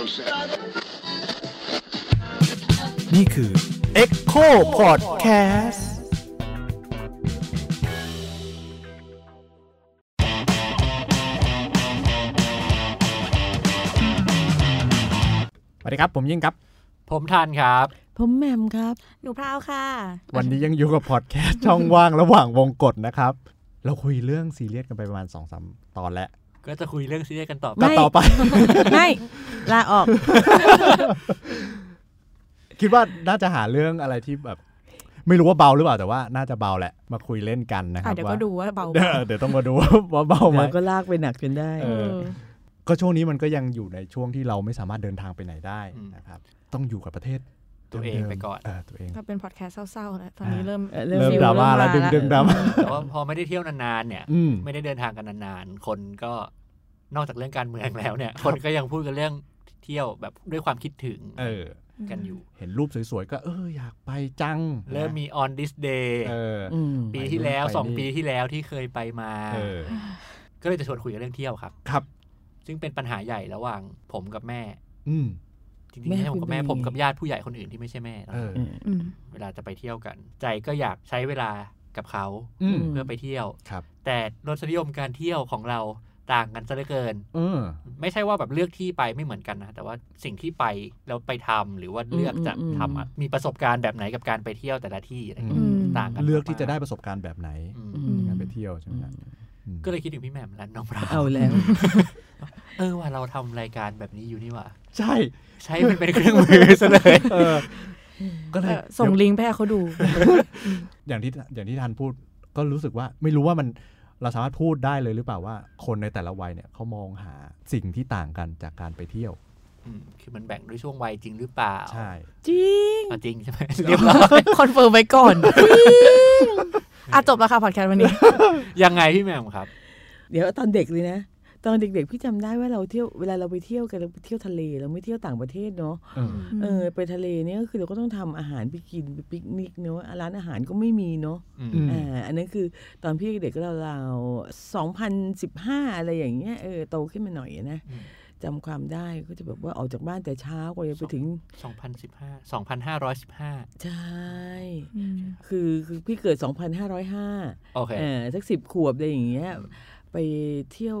นี่คือ Echo Podcast สวัสดีครับ ผมยิ่งครับ ผมทันครับ ผมแหมมครับ หนูพราวค่ะ วันนี้ยังอยู่กับพอดแคสต์ช่องว่างระหว่างวงกฎนะครับ เราคุยเรื่องซีเรียสกันไปประมาณ2อสตอนแล้ว ก็จะคุยเรื่องซีรีส์กันต่อก็ต่อไป ไม่ลาออก คิดว่าน่าจะหาเรื่องอะไรที่แบบ ไม่รู้ว่าเบาหรือเปล่าแต่ว่าน่าจะเบาแหละ มาคุยเล่นกันนะคอะรับเดี๋ยวก็ดูว่าเบาเดี๋ยวเดี๋ยวต้องมาดูว่าเบาไหมแล้วก็ลากไปหนักจนได้เออก็ช่วงนี้มันก็ยังอยู่ในช่วงที่เราไม่สามารถเดินทางไปไหนได้นะครับ ต้องอยู่กับประเทศ ตัวเองไปก่อนเออตัวเองก็เป็นพอดแคสต์เศร้าๆแล้วตอนนี้อ่าเริ่มเออเริ่มฟิลดราม่าแล้วดึงดึงดราม่าแต่ว่าพอไม่ได้เที่ยวนานๆเนี่ยอืมไม่ได้เดินทางกันนานๆ คนก็นอกจากเรื่องการเมืองแล้วเนี่ย คนก็ยังพูดกันเรื่องเที่ยวแบบด้วยความคิดถึง เออ กันอยู่ เห็นรูปสวยๆ ก็เอออยากไปจัง เริ่มมี on this day เอออืมปีที่แล้วไปนี่สองปีที่แล้วที่เคยไปมาเออก็เลยจะชวนคุยกันเรื่องเที่ยวครับ ครับ ซึ่งเป็นปัญหาใหญ่ระหว่างผมกับแม่ อืม จริงๆไม่ใช่ผมกับแม่แม่คุณผมกับญาติผู้ใหญ่คนอื่นที่ไม่ใช่แม่เอออืมอืมเวลาจะไปเที่ยวกัน ใจก็อยากใช้เวลากับเขาอืมเพื่อไปเที่ยวครับ แต่รสนิยมการเที่ยวของเราต่างกันซะเหลือเกินเออไม่ใช่ว่าแบบเลือกที่ไปไม่เหมือนกันนะ แต่ว่าสิ่งที่ไปแล้วไปทำหรือว่าเลือกจะทำอะมีประสบการณ์แบบไหนกับการไปเที่ยวแต่ละที่อะไรเงี้ยอืมต่างกัน เลือกที่จะได้ประสบการณ์แบบไหนอืมอืในมการไปเที่ยวใช่ไหมครับอืม ก็เลยคิดถึงพี่แหม่มและน้องพราวเอาแล้ว เออว่าเราทำรายการแบบนี้อยู่นี่หว่า ใช่ ใช้มันเป็นเครื่องมือซะเลยเออก็เลยเออส่งลิงก์ไปให้เขาดู อย่างที่อย่างที่ทันพูด ก็รู้สึกว่าไม่รู้ว่ามันเราสามารถพูดได้เลยหรือเปล่าว่า คนในแต่ละวัยเนี่ยเขามองหาสิ่งที่ต่างกันจากการไปเที่ยวอืมคือมันแบ่งด้วยช่วงวัยจริงหรือเปล่า ใช่ จริงอะจริงใช่ไหมเรียบร้อย confirm ไว้ก่อน อะจบแล้วค่ะพอดแคสต์วันนี้ ยังไงพี่แหม่มครับ เดี๋ยวตอนเด็กเลยนะตอนเด็กๆพี่จำได้ว่าเราเที่ยวเวลาเราไปเที่ยวกันเราไปเที่ยวทะเลเราไม่เที่ยวต่างประเทศเนาะเออเออไปทะเลเนี่ยก็คือเราก็ต้องทำอาหารไปกินไปปิกนิกเนาะร้านอาหารก็ไม่มีเนาะอืมอืมอ่าอันนั้นคือตอนพี่เด็กก็เราๆสองพันสิบห้าอะไรอย่างเงี้ยเออโตขึ้นมาหน่อยนะอืม จำความได้ก็จะแบบว่าออกจากบ้านแต่เช้ากว่าจะไปถึง 2015 2515 ใช่ คือคือพี่เกิด 2,505 โอเคเออสักสิบขวบอะไรอย่างเงี้ยไปเที่ยว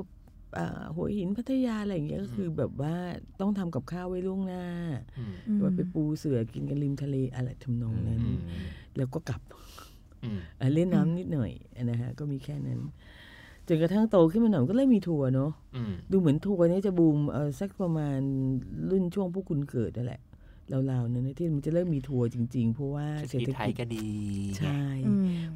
อ่าหัวหินพัทยาอะไรอย่างเงี้ยก็คือแบบว่าต้องทำกับข้าวไว้ล่วงหน้าอืมว่าไปปูเสือกินกันริมทะเลอะไรทำนองนั้นอืมแล้วก็กลับอืมอะเล่นน้ำนิดหน่อยนะฮะก็มีแค่นั้น จนกระทั่งโตขึ้นมาหน่อยก็เริ่มมีทัวร์เนาะอืมดูเหมือนทัวร์เนี้จะบูมเออสักประมาณรุ่นช่วงพวกคุณเกิดนั่นแหละราวๆนั้นนะที่มันจะเริ่มมีทัวร์จริง ๆ เพราะว่าเศรษฐเศรษกิจฐไทยกิจก็ดีใช่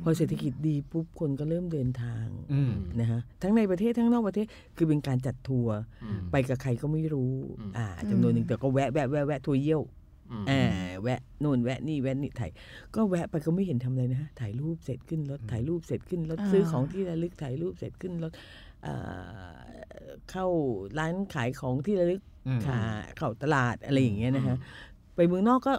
พอเศรษฐกิจดีปุ๊บคนก็เริ่มเดินทางอืมนะฮะทั้งในประเทศทั้งนอกประเทศคือเป็นการจัดทัวร์อืมไปกับใครก็ไม่รู้อืมอ่าจำนวนหนึ่งแต่ก็แวะแวะแวะแวะทัวร์เยี่ยวอืมอ่า แวะโน่นแวะนี่แวะนี่ถ่ายก็แวะไปก็ไม่เห็นทำอะไรนะฮะถ่ายรูปเสร็จขึ้นรถถ่ายรูปเสร็จขึ้นรถอ่าซื้อของที่ระลึกถ่ายรูปเสร็จขึ้นรถอ่าเข้าร้านขายของที่ระลึกอืมขาเข้าตลาดอะไรอย่างเงี้ยนะฮะไปเมืองนอกก็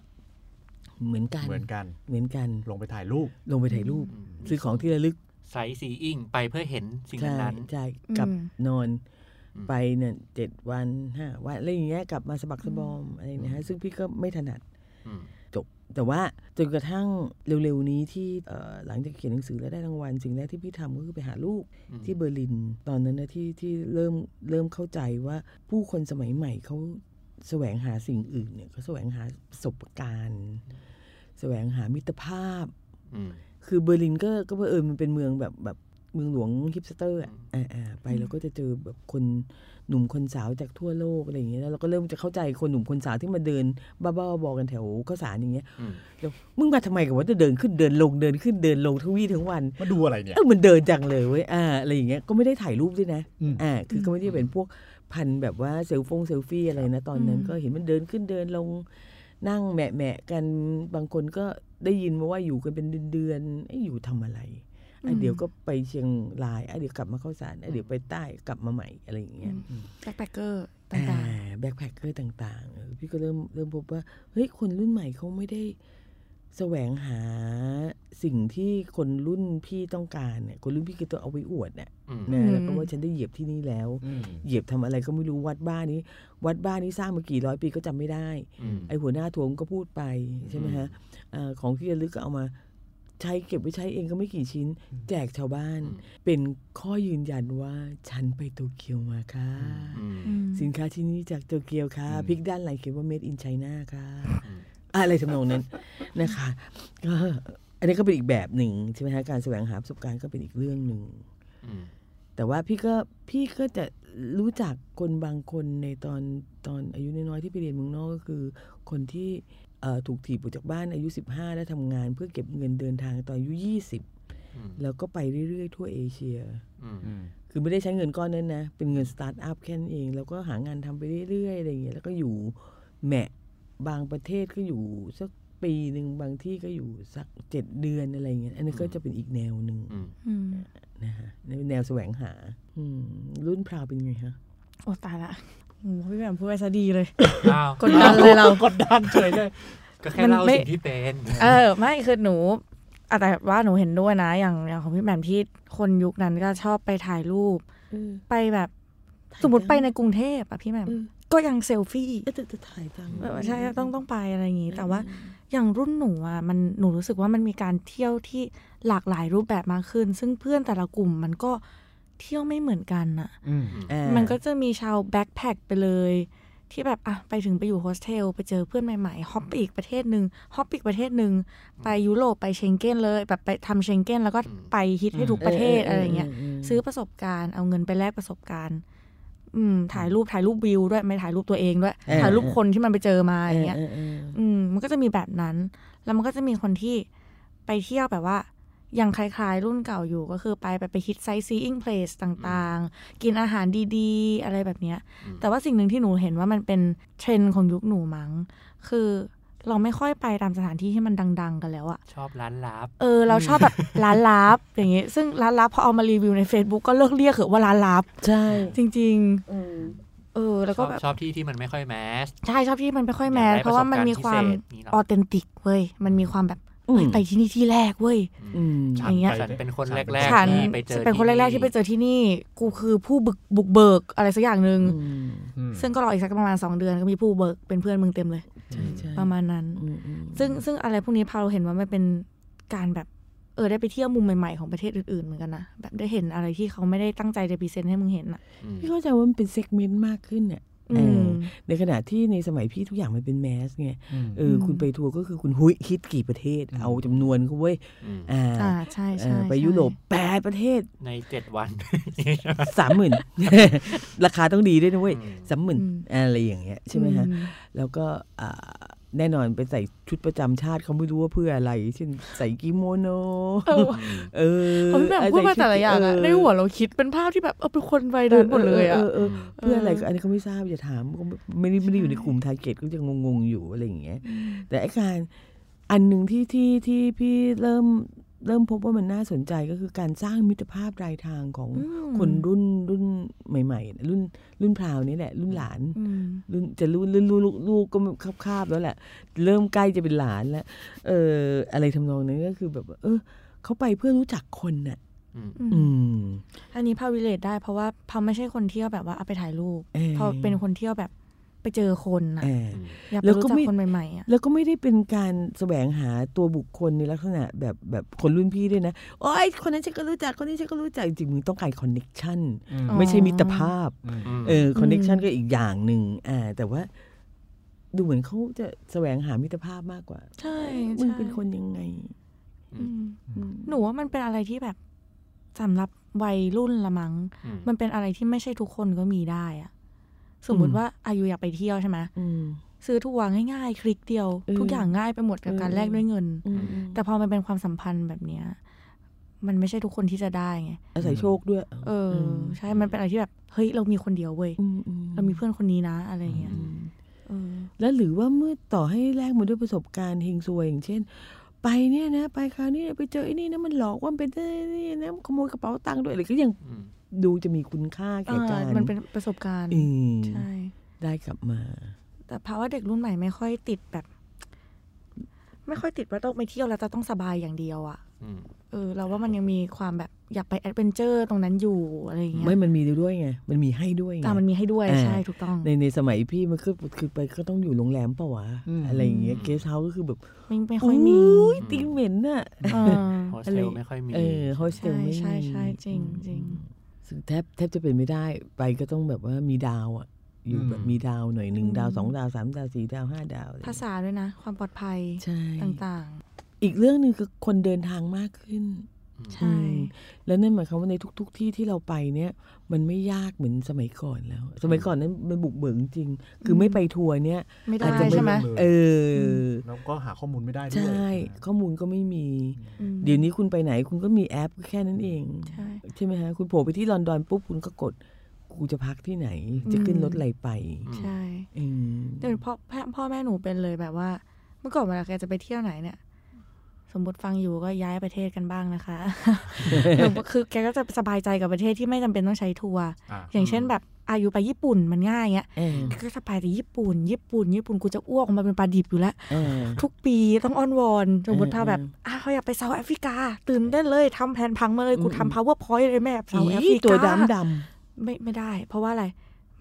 เหมือนกันเหมือนกันเหมือนกัน ลงไปถ่ายรูป ลงไปถ่ายรูปอืมซื้อของที่ระลึกไซส์ซีอิงไปเพื่อเห็นสิ่งใช่นั้นใช่กลับอืมนอนอืมไปเนี่ยเจ็ดวันห้าวันอะไรอย่างเงี้ยกลับมาสะบักสะบอมอะไรนะฮะซึ่งพี่ก็ไม่ถนัดอืม จบ แต่ว่าจนกระทั่งเร็วๆนี้ที่เอ่อหลังจากเขียนหนังสือแล้วได้รางวัลสิ่งแรกที่พี่ทำก็คือไปหาลูกอืมที่เบอร์ลิน ตอนนั้นนะที่ที่เริ่มเริ่มเข้าใจว่าผู้คนสมัยใหม่เขาแสวงหาสิ่งอื่นเนี่ยเขาแสวงหาประสบการณ์ แสวงหามิตรภาพอืมคือเบอร์ลินก็ก็เออมันเป็นเมืองแบบแบบ เมืองหลวงฮิปสเตอร์อะอือ่าอ่าไปเราก็จะเจอแบบคนหนุ่มคนสาวจากทั่วโลกอะไรอย่างเงี้ยแล้วเราก็เริ่มจะเข้าใจคนหนุ่มคนสาวที่มาเดินบ้าๆบอๆกันแถวข้าวสารอย่างเงี้ยอืมแล้วมึงมาทำไมกันวะจะเดินขึ้นเดินลงเดินขึ้นเดินลงทั้งวี่ทั้งวันมาดูอะไรเนี่ยเออมันเดินจังเลยเว้ยอ่าอะไรอย่างเงี้ยก็ไม่ได้ถ่ายรูปด้วยนะอืมอ่าคือก็ไม่ได้เป็นพวกพันแบบว่าเซลฟงเซลฟี่อะไรนะตอนนั้นอืมก็เห็นมันเดินขึ้นเดินลงนั่งแหมะแหมะๆกันบางคนก็ได้ยินมาว่าอยู่กันเป็นเดือนๆเอ้ยอยู่ทำอะไร อะอืมเดี๋ยวก็ไปเชียงรายอะเดี๋ยวกลับมาข้าวสารอะเดี๋ยวไปใต้กลับมาใหม่อะไรอย่างเงี้ย backpacker ต่าง backpacker ต่างๆเออพี่ก็เริ่มเริ่มพบว่าเฮ้ยคนรุ่นใหม่เขาไม่ได้แสวงหาสิ่งที่คนรุ่นพี่ต้องการเนี่ยคนรุ่นพี่คือทัวร์เอาไว้อวดเนี่ยอืมนะอืมแล้วก็ว่าฉันได้เหยียบที่นี่แล้วอืมเหยียบทำอะไรก็ไม่รู้วัดบ้านนี้ วัดบ้านนี้สร้างมากี่ร้อยปีก็จำไม่ได้อืมไอหัวหน้าทวงก็พูดไปใช่ไหมฮะเอ่อของที่ระลึกก็เอามา ใช้เก็บไว้ใช้เองก็ไม่กี่ชิ้น แจกชาวบ้านอืมเป็นข้อยืนยันว่าฉันไปโตเกียวมาค่ะอืมอืมสินค้าที่นี่จากโตเกียวค่ะอืมพริกด้านหลังเขียนว่า made in China ค่ะอืมอะไรทำนองนั้นนะคะก็อันนี้ก็เป็นอีกแบบหนึ่งใช่ไหมฮะการแสวงหาประสบการณ์ก็เป็นอีกเรื่องหนึ่งอืมแต่ว่าพี่ก็พี่ก็จะรู้จักคนบางคนในตอนตอนอายุน้อยๆที่ไปเรียนเมืองนอกก็คือ คนที่เอ่อ ถูกถีบออกจากบ้านอายุ 15 แล้วทำงานเพื่อเก็บเงินเดินทางตอนอายุอืม20 แล้วก็ไปเรื่อยๆ ทั่วเอเชียอืมอืมคือไม่ได้ใช้เงินก้อนนั้นนะ เป็นเงินสตาร์ทอัพแค่นั้นเอง แล้วก็หางานทำไปเรื่อยๆ อะไรอย่างเงี้ย แล้วก็อยู่แหมะบางประเทศก็อยู่สักปีหนึ่งบางที่ก็อยู่สักเจ็ดเดือนอะไรอย่างเงี้ย อันนี้ก็จะเป็นอีกแนวหนึ่งอืมอืมนะฮะแนวแสวงหาอืมรุ่นพราวเป็นไงฮะโอ้ตายละโอ้ พี่แหม่มพูดไปซะดีเลยอ้าวกดดันเลยเรากดดันเฉยเลย ก็แค่มันเล่าไม่สิ่งที่เป็น เออ ไม่คือหนูอะแต่ว่าหนูเห็นด้วยนะ อย่างอย่างของพี่แหม่มที่คนยุคนั้นก็ชอบไปถ่ายรูปเออไปแบบสมมติไปในกรุงเทพอะพี่แหม่มเออก็ยังเซลฟี่เอ๊ะแต่จะถ่ายจังเออใช่ต้องต้องไปอะไรอย่างงี้ แต่ว่าอย่างรุ่นหนูอะมันหนูรู้สึกว่ามันมีการเที่ยวที่หลากหลายรูปแบบมากขึ้น ซึ่งเพื่อนแต่ละกลุ่มมันก็ เที่ยวไม่เหมือนกันอะอืมอ่ามันก็จะมีชาว backpack ไปเลย ที่แบบอะไปถึงไปอยู่โฮสเทลไปเจอเพื่อนใหม่ๆ hop ไปอีกประเทศหนึ่ง hop ไปอีกประเทศหนึ่งไปยุโรปไปเชงเก้นเลย แบบไปทำเชงเก้นแล้วก็ไปฮิตให้ทุกประเทศอะไรอย่างเงี้ยซื้อประสบการณ์เอาเงินไปแลกประสบการณ์อืมถ่ายรูปถ่ายรูปวิวด้วยไม่ถ่ายรูปตัวเองด้วยเออถ่ายรูปคนที่มันไปเจอมาอย่างเงี้ยเออเออเอออืม มันก็จะมีแบบนั้น แล้วมันก็จะมีคนที่ไปเที่ยวแบบว่า ยังคล้ายๆ รุ่นเก่าอยู่ก็คือไปแบบไปฮิตไซซีอิงเพลสต่างๆ กินอาหารดีๆ อะไรแบบเนี้ยอืมแต่ว่าสิ่งหนึ่งที่หนูเห็นว่ามันเป็นเทรนด์ของยุคหนูมั้ง คือเราไม่ค่อยไปตามสถานที่ที่มันดัง ๆ กันแล้วอะชอบร้านลับ เออ เราชอบแบบร้านลับ อย่างเงี้ยซึ่งร้านลับพอเอามารีวิวใน Facebook ก็เลิกเรียกเถอะว่าร้านลับ ใช่ จริงเออๆเออแล้วชก็อบแบบชอบที่ที่มันไม่ค่อยแมสใช่ชอบที่มันไม่ค่อยแมอยากสได้เพราะว่ามันมีความประสบการณ์พิเศษนี่หรอออเทนติกเว้ยมันมีความแบบอืมเฮ้ย ไปที่นี่ที่แรกเว้ยอืมฉันอย่างเงี้ยฉันเป็นคนแรกฉันๆที่ไปเจอเป็นคนแรกๆที่ไปเจอที่นี่ กูคือผู้บุกบุกเบิกอะไรสักอย่างหนึ่งอืมอืมซึ่งก็รออีกสักประมาณสองเดือนก็มีผู้เบิกเป็นเพื่อนมึงเต็มเลยใช่ใช่ประมาณนั้นอืมอืมซึ่งซึ่งอะไรพวกนี้พอเราเห็นว่ามันเป็นการแบบเออได้ไปเที่ยวมุมใหม่ๆของประเทศอื่นๆเหมือนกันนะแบบได้เห็นอะไรที่เขาไม่ได้ตั้งใจจะ present ให้มึงเห็นอะอืมพี่เข้าใจว่ามันเป็น segment มากขึ้นเนี่ยอืม ในขณะที่ในสมัยพี่ทุกอย่างมันเป็น mass ไงอืมเอออมคุณไปทัวร์ก็คือคุณหุยคิดกี่ประเทศอืมเอาจำนวนเขาเว้ยอืมอ่าอ่าใช่เออใช่ไปใช่ยุโรปแปดประเทศในเจ็ดวันสามหมื่นราคาต้องดีด้วยนะเว้ยอืมสามหมื่นอะไรอย่างเงี้ยใช่ไหมฮะอืแล้วก็อ่า แน่นอนไปใส่ชุดประจำชาติเขาไม่รู้ว่าเพื่ออะไร เช่นใส่กิโมโน เออเออผมแบบพูดมาแต่ละอย่างอะเในหัวเราคิดเป็นภาพที่แบบเออเป็นคนวัยนั้นหมดเลยอะเออเออเพื่ออะไรก็อันนี้ก็ไม่ทราบอย่าถามก็ไม่ได้ไม่ได้อยู่ในกลุ่มทาร์เก็ตก็จะงงๆอยู่อะไรอย่างเงี้ยแต่ไอ้การอันหนึ่งที่ที่ที่พี่เริ่ม เริ่มพบว่ามันน่าสนใจก็คือการสร้างมิตรภาพรายทางของอืมคนรุ่นรุ่นใหม่ ๆ รุ่นรุ่นพราวนี่แหละ รุ่นหลานอืมรุ่นจะรุ่นรุ่นลูกลูกก็คาบๆแล้วแหละ เริ่มใกล้จะเป็นหลานแล้วเอออะไรทำนองนั้นก็คือแบบว่าเออเขาไปเพื่อรู้จักคนน่ะอืมอืมอันนี้พาวิเลตได้เพราะว่าพาไม่ใช่คนเที่ยวแบบว่าเอาไปถ่ายรูปเออพาเป็นคนเที่ยวแบบ ไปเจอคนนะเอออยากไปแล้วรู้ก็จักไม่คนใหม่ๆอะแล้วก็ไม่ได้เป็นการแสวงหาตัวบุคคลในลักษณะแบบแบบคนรุ่นพี่ด้วยนะโอ้ยคนนั้นฉันก็รู้จักคนนี้ฉันก็รู้จักจริงๆมึงต้องการ connection อืมอ๋อไม่ใช่มิตรภาพอืมอืมเออ connection ก็อีกอย่างหนึ่งอ่าแต่ว่าดูเหมือนเขาจะแสวงหามิตรภาพมากกว่า ใช่มึงใช่เป็นคนยังไงอืมอืมหนูว่ามันเป็นอะไรที่แบบสำหรับวัยรุ่นละมั้งอืมมันเป็นอะไรที่ไม่ใช่ทุกคนก็มีได้อะ สมมุติว่าอายุอยากไปเที่ยวใช่ไหมอืมซื้อทัวร์ง่ายๆ คลิกเดียวเออทุกอย่างง่ายไปหมดกับการเออแลกด้วยเงินอืมแต่พอมันเป็นความสัมพันธ์แบบเนี้ยมันไม่ใช่ทุกคนที่จะได้ไงอาศัยโชคด้วย เอออใช่ มันเป็นอะไรที่แบบ เฮ้ย เรามีคนเดียวเว้ยอืมอืมเรามีเพื่อนคนนี้นะ อะไรอย่างเงี้ยอืมเออแล้วหรือว่าเมื่อต่อให้แลกมาด้วยประสบการณ์เฮงซวยอย่างเช่น ไปเนี่ยนะ ไปคราวนี้ไปเจอไอ้นี่นะมันหลอกว่ามันเป็นนี่นะขโมยกระเป๋าตังค์ด้วยอะไรก็ยังอืม ดูจะมีคุณค่าแก่การอ่ามันเป็นประสบการณ์อืมใช่ ได้กลับมา แต่ภาวะเด็กรุ่นใหม่ไม่ค่อยติดแบบ ไม่ค่อยติดว่าต้องไปเที่ยวแล้วจะต้องสบายอย่างเดียวอะอืมเออ เราว่ามันยังมีความแบบอยากไป adventure ตรงนั้นอยู่อะไรอย่างเงี้ยไม่มันมีด้วยไงมันมีให้ด้วยไงอะมันมีให้ด้วยอ่าใช่ถูกต้อง ในในสมัยพี่มันคือคือไปก็ต้องอยู่โรงแรมเปล่าวะอืมอะไรอย่างเงี้ย guesthouse ก็คือแบบไม่ไม่ค่อยมีอุ้ยตีเหม็นน่ะเออโฮสอะไรไม่ค่อยมีเออโฮสเทใช่ไม่มีใช่ใช่จริงจริง ซึ่งแทบแทบจะเป็นไม่ได้ไปก็ต้องแบบว่ามีดาวอะอยู่แบบมีดาวหน่อยหนึ่งดาวสองดาวสามดาวสี่ดาวห้าดาวอะไรภาษาด้วยนะ ความปลอดภัยใช่ต่างอีกเรื่องหนึ่งคือคนเดินทางมากขึ้นๆ ใช่อืมแล้วนั่นหมายความว่าในทุก ๆ ที่ที่เราไปเนี่ย มันไม่ยากเหมือนสมัยก่อนแล้ว สมัยก่อนนั้นมันบุกเบิกจริง คือไม่ไปทัวร์เนี่ยไม่ได้อาจจะใช่ไหมเลยเออแล้วก็หาข้อมูลไม่ได้ด้วยใช่ข้อมูลก็ไม่มีอืมเดี๋ยวนี้คุณไปไหนคุณก็มีแอปแค่นั้นเอง ใช่ใช่ไหมฮะคุณโผล่ไปที่ลอนดอนปุ๊บคุณก็กดกูจะพักที่ไหน จะขึ้นรถอะไรไป ใช่อืมเดี๋ยวพ่อพ่อพ่อแม่หนูเป็นเลยแบบว่า เมื่อก่อนเวลาแกจะไปเที่ยวไหนเนี่ย สมมติฟังอยู่ก็ย้ายประเทศกันบ้างนะคะหนูคือแกก็จะสบายใจกับประเทศที่ไม่จำเป็นต้องใช้ทัวร์อะอย่างเช่นแบบอายุไปญี่ปุ่นมันง่ายเงี้ยเออแกก็จะไปแต่ญี่ปุ่น ญี่ปุ่น ญี่ปุ่นกูจะอ้วกออกมาเป็นปลาดิบอยู่แล้วเออทุกปีต้องอ้อนวอนสมมติถ้าแบบเอออ้าวอยากไปเซาท์แอฟริกา ตื่นได้นเลยทำแผนพังมาเลยกูอืมทำ power point เลยแม่เซาท์แอฟอีริกาตัวดำดไม่ไม่ได้ เพราะว่าอะไร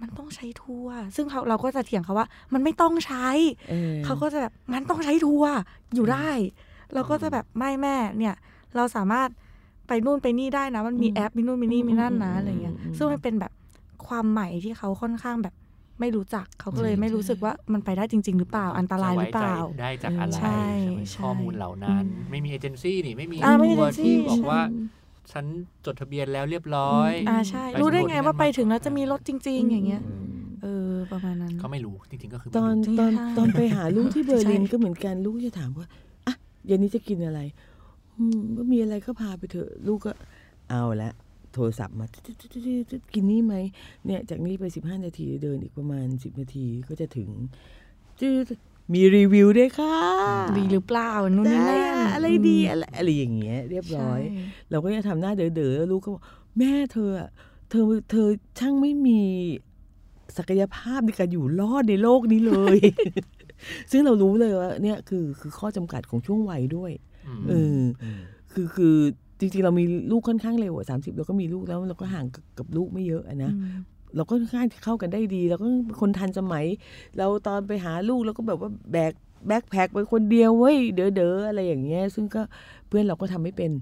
มันต้องใช้ทัวร์ซึ่งเขาเราก็จะเถียงเขาว่า มันไม่ต้องใช้ำเออเขาก็จะแบบงั้นต้องใช้ทัวร์อยู่ได้ เราก็จะแบบไม่แม่เนี่ย เราสามารถไปนู่นไปนี่ได้นะ มันมีแอปมีนู่นมีนี่มีนั่นนะอะไรเงี้ยซึ่งมันเป็นแบบความใหม่ที่เขาค่อนข้างแบบไม่รู้จักเขาก็เลยไม่รู้สึกว่ามันไปได้จริง ๆ หรือเปล่าอันตรายหรือเปล่าจะไว้ใจได้จากอะไรใช่ใช่ไหมใช่ข้อมูลเหล่านั้นอืมไม่มีเอเจนซี่นี่ไม่มีอ่าไม่มีทัวร์ agency ที่บอกใช่ว่าฉันจดทะเบียนแล้วเรียบร้อยอ่าใช่ไปรู้ได้สำรวจไงที่นั่นว่าไปมาถึงแล้วจะมีรถจริง ๆ อย่างเงี้ยอืมเออประมาณนั้นเขาไม่รู้จริงๆก็คือตอนจริงตอนใช่ตอนไปหาลูกที่เบอร์ลินใช่ก็เหมือนกันลูกจะถามว่าอะ เย็นนี้จะกินอะไรอืมก็มีอะไรก็พาไปเถอะ ลูกก็เอาละโทรศัพท์มาตึ๊ดตึ๊ดตึ๊ดตึ๊ดกินนี่ไหมเนี่ย จากนี้ไปสิบห้านาทีเดินอีกประมาณสิบนาทีก็จะถึงจืดมีรีวิวด้วยค่ะ ดีหรือเปล่านู่นนี่ได้นั่นอะอะไรดีอะไรอะไรอย่างเงี้ย เรียบร้อยใช่เราก็จะทำหน้าเด๋อๆแล้วลูกก็บอกแม่เธออะเธอเธอช่างไม่มีศักยภาพในการอยู่รอดในโลกนี้เลย ซึ่งเรารู้เลยว่าเนี่ยคือคือข้อจำกัดของช่วงวัยด้วยอืมเออมคือคือจริงๆ เรามีลูกค่อนข้างเร็วอะสามสิบเราก็มีลูกแล้วเราก็ห่างกับกับลูกไม่เยอะอะนะอืมเราก็ค่อนข้างเข้ากันได้ดีเราก็เป็นคนทันสมัย เราตอนไปหาลูกเราก็แบบว่าแบกแบกแพ็คไปคนเดียวเว้ยเด๋อเด๋ออะไรอย่างเงี้ย ซึ่งก็เพื่อนเราก็ทำไม่เป็น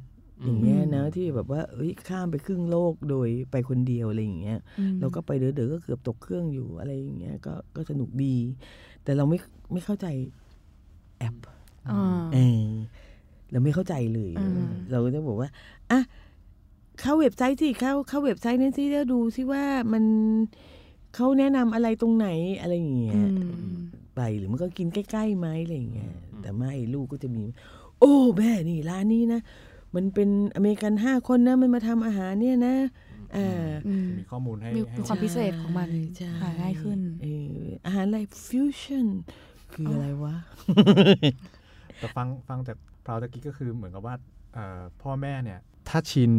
อย่างเงี้ยนะที่แบบว่าเอ้ยข้ามไปครึ่งโลกโดยไปคนเดียวอะไรอย่างเงี้ยอืมเราก็ไปเด๋อเด๋อก็เกือบตกเครื่องอยู่อะไรอย่างเงี้ยก็ก็สนุกดี แต่เราไม่ไม่เข้าใจแอปอ่าเออเราไม่เข้าใจเลยอืมเราก็จะบอกว่าอะเข้าเว็บไซต์สิเข้าเข้าเว็บไซต์นั้นสิแล้วดูสิว่ามันเขาแนะนำอะไรตรงไหนอะไรอย่างเงี้อืยมไปหรือมันก็กินใกล้ๆไหมอะไรอย่างเงี้ยแต่ไม่ลูกก็จะมี โอ้แม่นี่ร้านนี้นะมันเป็นอเมริกันห้าคนนะมันมาทำอาหารเนี่ยนะอ่าอื มมีข้อมูลให้มีให้มีความพิเศษของมันใช่หาง่ายขึ้นเอออาหารอะไรฟิวชั่นคืออะไรวะ แต่ฟังฟังจากพราวตะกี้ก็คือเหมือนกับว่าเอ่อพ่อแม่เนี่ย ถ้าชิน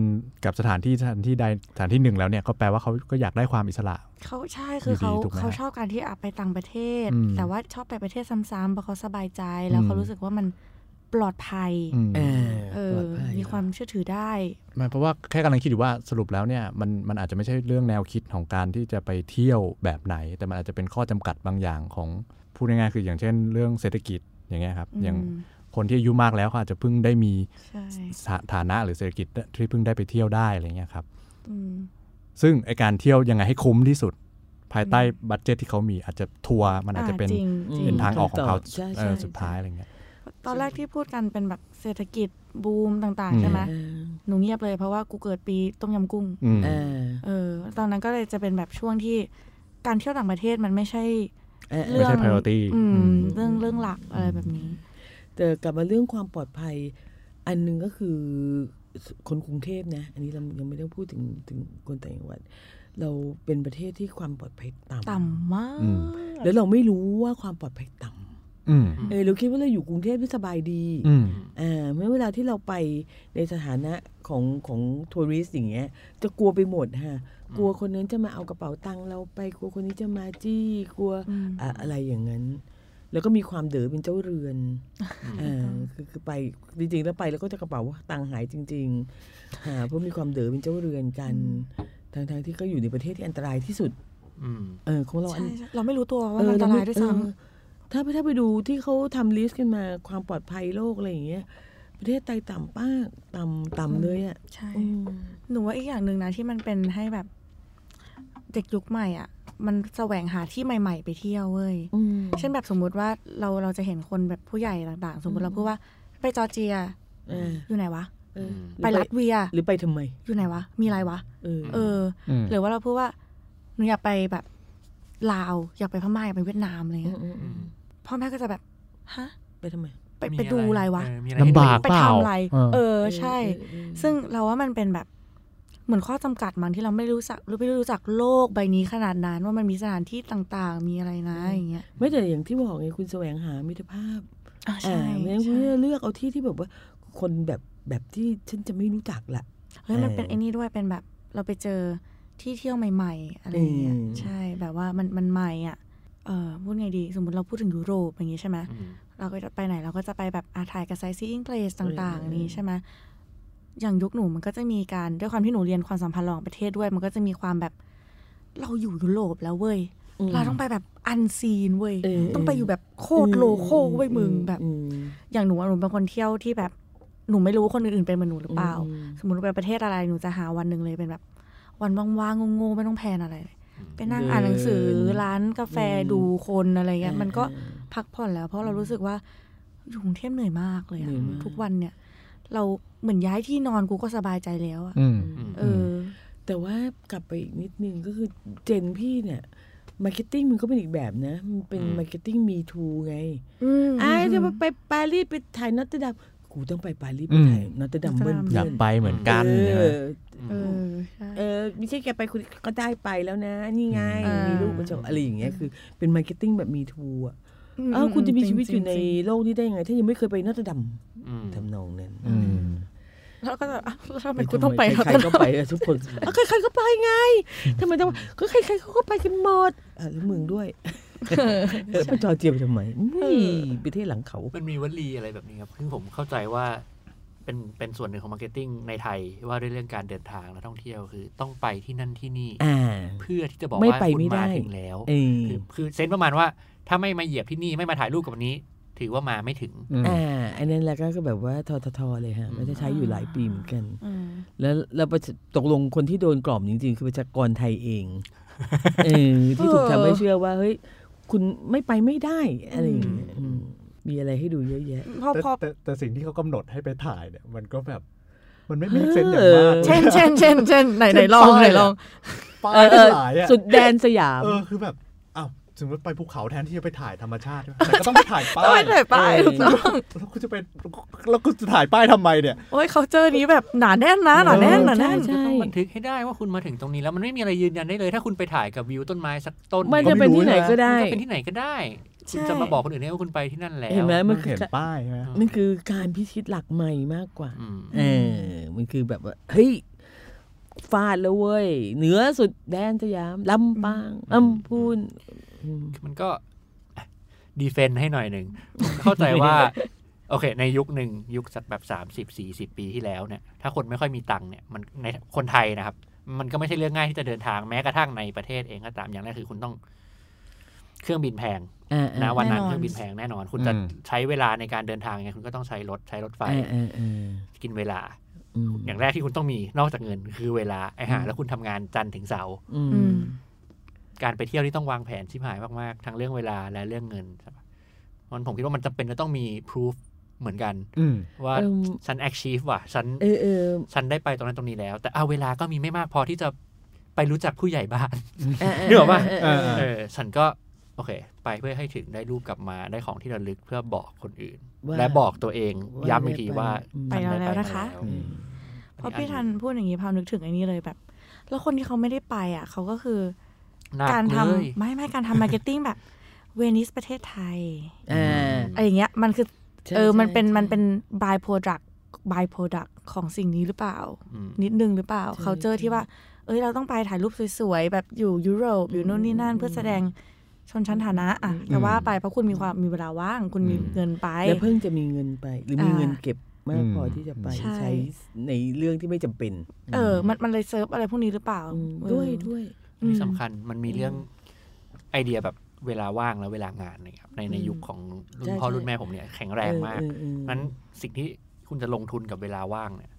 กับสถานที่สถานที่ใดสถานที่หนึ่งแล้วเนี่ยก็แปลว่าเขาก็อยากได้ความอิสระเขาใช่คือเขาอยู่ดีถูกไหมเขาชอบการที่อะไปต่างประเทศอืมแต่ว่าชอบไปประเทศซ้ำๆเพราะเขาสบายใจแล้วอืมเขารู้สึกว่ามัน ปลอดภัยอืมเออเอปลออดภัยมีความเชื่อถือได้ไม่เพราะว่าแค่กำลังคิดอยู่ว่าสรุปแล้วเนี่ยมันมันอาจจะไม่ใช่เรื่องแนวคิดของการที่จะไปเที่ยวแบบไหน แต่มันอาจจะเป็นข้อจำกัดบางอย่างของพูดง่ายๆคืออย่างเช่น เรื่องเศรษฐกิจอย่างเงี้ยครับอืมอย่างคนที่อายุมากแล้วเขาอาจจะเพิ่งได้มีใช่สถาฐานะหรือเศรษฐกิจที่เพิ่งได้ไปเที่ยวได้อะไรเงี้ยครับอืมซึ่งไอการเที่ยวยังไงให้คุ้มที่สุด ภายใต้ budget ที่เขามีอาจจะทัวร์มันอาจจะเป็นจริงจริงเป็นทางออกของเขาใช่เอใช่สุดท้ายอะไรเงี้ย ตอนแรกที่พูดกันเป็นแบบเศรษฐกิจบูมต่างๆอืมใช่ไหมเออหนูเงียบเลยเพราะว่ากูเกิดปีต้มยำกุ้งอืมเออเออ ตอนนั้นก็เลยจะเป็นแบบช่วงที่การเที่ยวต่างประเทศมันไม่ใช่เออเรื่องไม่ใช่ priority อืมอืมเรื่องเรื่องหลักอะไรแบบนี้ แต่กลับมาเรื่องความปลอดภัย อันหนึ่งก็คือคนกรุงเทพนะ อันนี้เรายังไม่ได้พูดถึงถึงคนต่างจังหวัด เราเป็นประเทศที่ความปลอดภัยต่ำต่ำมากอืมแล้วเราไม่รู้ว่าความปลอดภัยต่ำอืม เออเราคิดว่าเราอยู่กรุงเทพที่สบายดีอืมอ่าเมื่อเวลาที่เราไปในสถานะของของทัวริสต์อย่างเงี้ย จะกลัวไปหมดฮะกลัวคนนั้นจะมาเอากระเป๋าตังค์เราไปกลัวคนนี้จะมาจี้กลัวอืมอะอะไรอย่างนั้น แล้วก็มีความเด๋อเป็นเจ้าเรือนเออคือคือไปจริงๆแล้วไปแล้วก็จะกระเป๋าตังค์หายจริงๆอ่าเพราะมีความเด๋อเป็นเจ้าเรือนกันทางทางๆที่ก็อยู่ในประเทศที่อันตรายที่สุดอืมเออของเราอันใช่ใช่เราไม่รู้ตัวว่าเอมันออันตรายด้วยซ้เออ ถ้าถ้าไปดูที่เขาทำลิสต์กันมาความปลอดภัยโลกอะไรอย่างเงี้ยประเทศไทยต่ำป้ากต่ำต่ำเลยอะำใช่อืมหนูว่าอีกอย่างหนึ่งนะที่มันเป็นให้แบบเด็กยุคใหม่อะ มันแสวงหาที่ใหม่ ๆ ไปเที่ยวเว้ยอืมเช่นแบบสมมุติว่าเราเราจะเห็นคนแบบผู้ใหญ่ต่าง ๆ สมมติเราพูดว่าไปจอร์เจียเอออยู่ไหนวะเออหรือไปลัตเวีย หรือไปทำไม อยู่ไหนวะ มีอะไรวะ เออเอออืมหรือว่าเราพูดว่าหนูอยากไปแบบลาว อยากไปพม่าอยากไปเวียดนามอะไรเงี้ยอืมอืม พ่อแม่ก็จะแบบฮะไปทำไมไปมีไปดูอะไรวะเออมีอะไรให้ลำบากไปเปล่าทำอะไรเออเออใช่เออเออซึ่งเราว่ามันเป็นแบบเหมือนข้อจำกัดมั้งที่เราไม่รู้จักหรือไม่รู้จักโลกใบนี้ขนาดนั้น ว่ามันมีสถานที่ต่างๆ มีอะไรนะอย่างเงี้ยไม่แต่อย่างที่บอกไงคุณแสวงหามิตรภาพอ่าใช่อ่าไม่งั้นคุณใช่จะเลือกเอาที่ที่แบบว่าคนแบบแบบที่ฉันจะไม่รู้จักละเฮ้ยมันเป็นเออไอ้นี่ด้วยเป็นแบบเราไปเจอที่เที่ยวใหม่ ๆ อะไรอย่างเงี้ยอืมใช่แบบว่ามันมันใหม่อะ เออพูดไงดี สมมติเราพูดถึงยุโรปอย่างงี้ใช่ไหมอืมเราก็จะไปไหนเราก็จะไปแบบอาถ่ายกับไซซีอิงเพลสต่างเออๆนี้ใช่ไหมอย่างยุคหนูมันก็จะมีการด้วยความที่หนูเรียนความสัมพันธ์ระหว่างประเทศด้วย มันก็จะมีความแบบ เราอยู่ยุโรปแล้วเว้ยอืมเราต้องไปแบบอันซีนเว้ยเออต้องไปอยู่แบบโคตรโลโก้เว้ยมึงแบบอืมอย่างหนูอะหนูเป็นคนเที่ยวที่แบบหนูไม่รู้ว่าคนอื่นๆเป็นเหมือนหนูหรือเปล่าอืมสมมติว่าไปประเทศอะไรหนูจะหาวันหนึ่งเลยเป็นแบบ วันว่างๆโง่ๆไม่ต้อง plan อะไรเลย ไปนั่งอ่านหนังสือร้านกาแฟดูคนอะไรเงี้ยมันก็พักผ่อนแล้ว เพราะเรารู้สึกว่าอยู่กรุงเทพเหนื่อยมากเลยอะเหนื่อยมากทุกวันเนี่ย เราเหมือนย้ายที่นอนกูก็สบายใจแล้วอะอืมเออ แต่ว่ากลับไปอีกนิดนึงก็คือ gen พี่เนี่ย marketing มันก็เป็นอีกแบบนะ มันเป็นอืม marketing me too ไงอืมไอ้จะมาไปปารีสไปถ่าย Notre Dame กูต้องไปปารีสไปอืมถ่ายนอตเตอร์ดัมเบิ้ล Notre Dame เพื่อยากไปเหมือนกันเออใช่ไหมเออใช่เออไม่ใช่แกไปคุณก็ได้ไปแล้วนะ นี่ไงอืมมีรูปมาโชว์อะไรอย่างเงี้ยคือ เป็น marketing แบบ me too อะมเอ้าคุณจะมีชีวิตอยู่ในจริงๆโลกนี้ได้ยังไง ถ้ายังไม่เคยไป Notre Dame อืมทำนองนั้นอืมแล้วก็จะอะแล้วทำไมกูต้องไปใครๆก็ไปเออทุกคนเอ้าใครๆก็ไปไงทำไมต้องก็ใครๆเขาก็ไปกันหมดอะแล้วมึงด้วย เออไปจอร์เจียไปทำไมอุ้ยประเทศหลังเขา มันมีวลีอะไรแบบนี้ครับซึ่งผมเข้าใจว่าเป็นเป็นส่วนหนึ่งของ marketing ในไทยว่าด้วยเรื่องการเดินทางและท่องเที่ยวคือต้องไปที่นั่นที่นี่อ่าเพื่อที่จะบอกไม่ว่าไปคุณไม่ได้มาถึงแล้วเออคือคือ sense ประมาณว่า ถ้าไม่มาเหยียบที่นี่ไม่มาถ่ายรูปกับวันนี้ ถือว่ามาไม่ถึงอืมอ่าอันนั้นแหละก็แบบว่าทททเลยฮะมันจะใช้อยู่หลายปีเหมือนกันอืมแล้วแล้วประชาตกลงคนที่โดนกล่อมจริงๆ คือประชากรไทยเองเออที่ถูกทำให้เชื่อว่าเฮ้ย คุณไม่ไปไม่ได้อะไรอย่างเงี้ยอืมมีอะไรให้ดูเยอะแยะพอแต่พอแต่แต่สิ่งที่เขากำหนดให้ไปถ่ายเนี่ยมันก็แบบ มันไม่ make sense อย่างมากเช่นเช่นเช่นเช่นไหนไหนลองไหนลองป้ายเออเอทั้องหลายอะสุดแดนสยามเออคือแบบอ้าว สมมติไปภูเขาแทนที่จะไปถ่ายธรรมชาติใช่ไหมแต่ก็ต้องไปถ่ายป้าต้องไปยถ่ายป้ายเออถูกต้องแล้วคุณจะไปแล้วคุณจะถ่ายป้ายทำไมเนี่ยโอ้ยเขาเจอนี้แบบหนาแน่นนะหนาแน่นหนาแน่นใช่ต้องบันทึกให้ได้ว่าคุณมาถึงตรงนี้แล้วมันไม่มีอะไรยืนยันได้เลย ถ้าคุณไปถ่ายกับวิวต้นไม้สักต้นมันก็จะไม่เป็นรู้ที่ไหนนะก็ได้มันก็เป็นที่ไหนก็ได้คุณจะมาบอกคนอื่นได้ว่าคุณไปที่นั่นแล้วเห็นไหมมันต้คือเห็นป้ายใช่ไหมมันคือการพิชิตหลักใหม่มากกว่าอืมเออมันคือแบบว่าเฮ้ยฟาดแล้วเว้ยเหนือสุดแดนสยามลำปางลำพูนอื มมันก็ดีเฟนต์ให้หน่อยหนึ่ง เข้าใจว่าโอเค ในยุคหนึ่งยุคสักแบบสามสิบสี่สิบปีที่แล้วเนี่ย ถ้าคนไม่ค่อยมีตังค์เนี่ยมันในคนไทยนะครับ มันก็ไม่ใช่เรื่องง่ายที่จะเดินทางแม้กระทั่งในประเทศเองก็ตามอย่างแรกคือคุณต้องเครื่องบินแพงอ่านะวันนั้นแน่นอนเครื่องบินแพงแน่นอน คุณจะอืมใช้เวลาในการเดินทางไงคุณก็ต้องใช้รถใช้รถไฟอ่าอ่าอ่ากินเวลาอืมอย่างแรกที่คุณต้องมีนอกจากเงินคือเวลาไอ้ห่าแล้วคุณทำงานจันทร์ถึงเสาร์อือืมม การไปเที่ยวที่ต้องวางแผนชิบหายมากๆทั้งเรื่องเวลาและเรื่องเงินใช่ปะมันผมคิดว่ามันจำเป็นจะต้องมี proof เหมือนกันอืมว่าเอิ่มฉัน achieve ว่ะฉันเออเออฉันได้ไปตรงนั้นตรงนี้แล้ว แต่เอาเวลาก็มีไม่มากพอที่จะไปรู้จักผู้ใหญ่บ้านอ่านึกออกปะเออเออเออฉันก็โอเค ไปเพื่อให้ถึงได้รูปกลับมาได้ของที่ระลึกเพื่อบอกคนอื่นว่าและบอกตัวเองว่าย้ำอีกทีได้ไปว่าไปแล้วฉัด้แล้วนะคะแล้วอืมเพราะพี่ทันพูดอย่างนี้พาวนึกถึงไอ้นี้เลยแบบ แล้วคนที่เขาไม่ได้ไปอะ เขาก็คือหนั กการทำเลยไม่ไม่การทำ marketing แบบ เวนิสประเทศไทยอ่าอะไรอย่างเงี้ยมันคือใช่เออมันเป็นใช่มันเป็น by product by product ของสิ่งนี้หรือเปล่าอืมนิดนึงหรือเปล่าใช่เขาเจอที่ว่า เอ้ยเราต้องไปถ่ายรูปสวยๆ แบบอยู่ยุโรปอยู่โน่นนี่นั่นเพื่อแสดงชนชั้นฐานะอะแต่ว่าไปเพราะคุณมีความมีเวลาว่าง คุณมีอืมเงินไปแล้วเพิ่งจะมีเงินไป หรือมีอ่าเงินเก็บมากพออมที่จะไปใช่ใช้ในเรื่องที่ไม่จำเป็น เออ มันมันเลยเซิร์ฟอะไรพวกนี้หรือเปล่าอืมเออด้วยด้วย อันนี้สำคัญมันมีเรื่องไอเดียแบบเวลาว่างและเวลางานนะครับในในอืมยุคของรุ่ใช่นพ่อใช่รุ่นแม่ผมเนี่ยแข็งแรงมากเออเออเออนั้นสิ่งที่คุณจะลงทุนกับเวลาว่างเนี่ย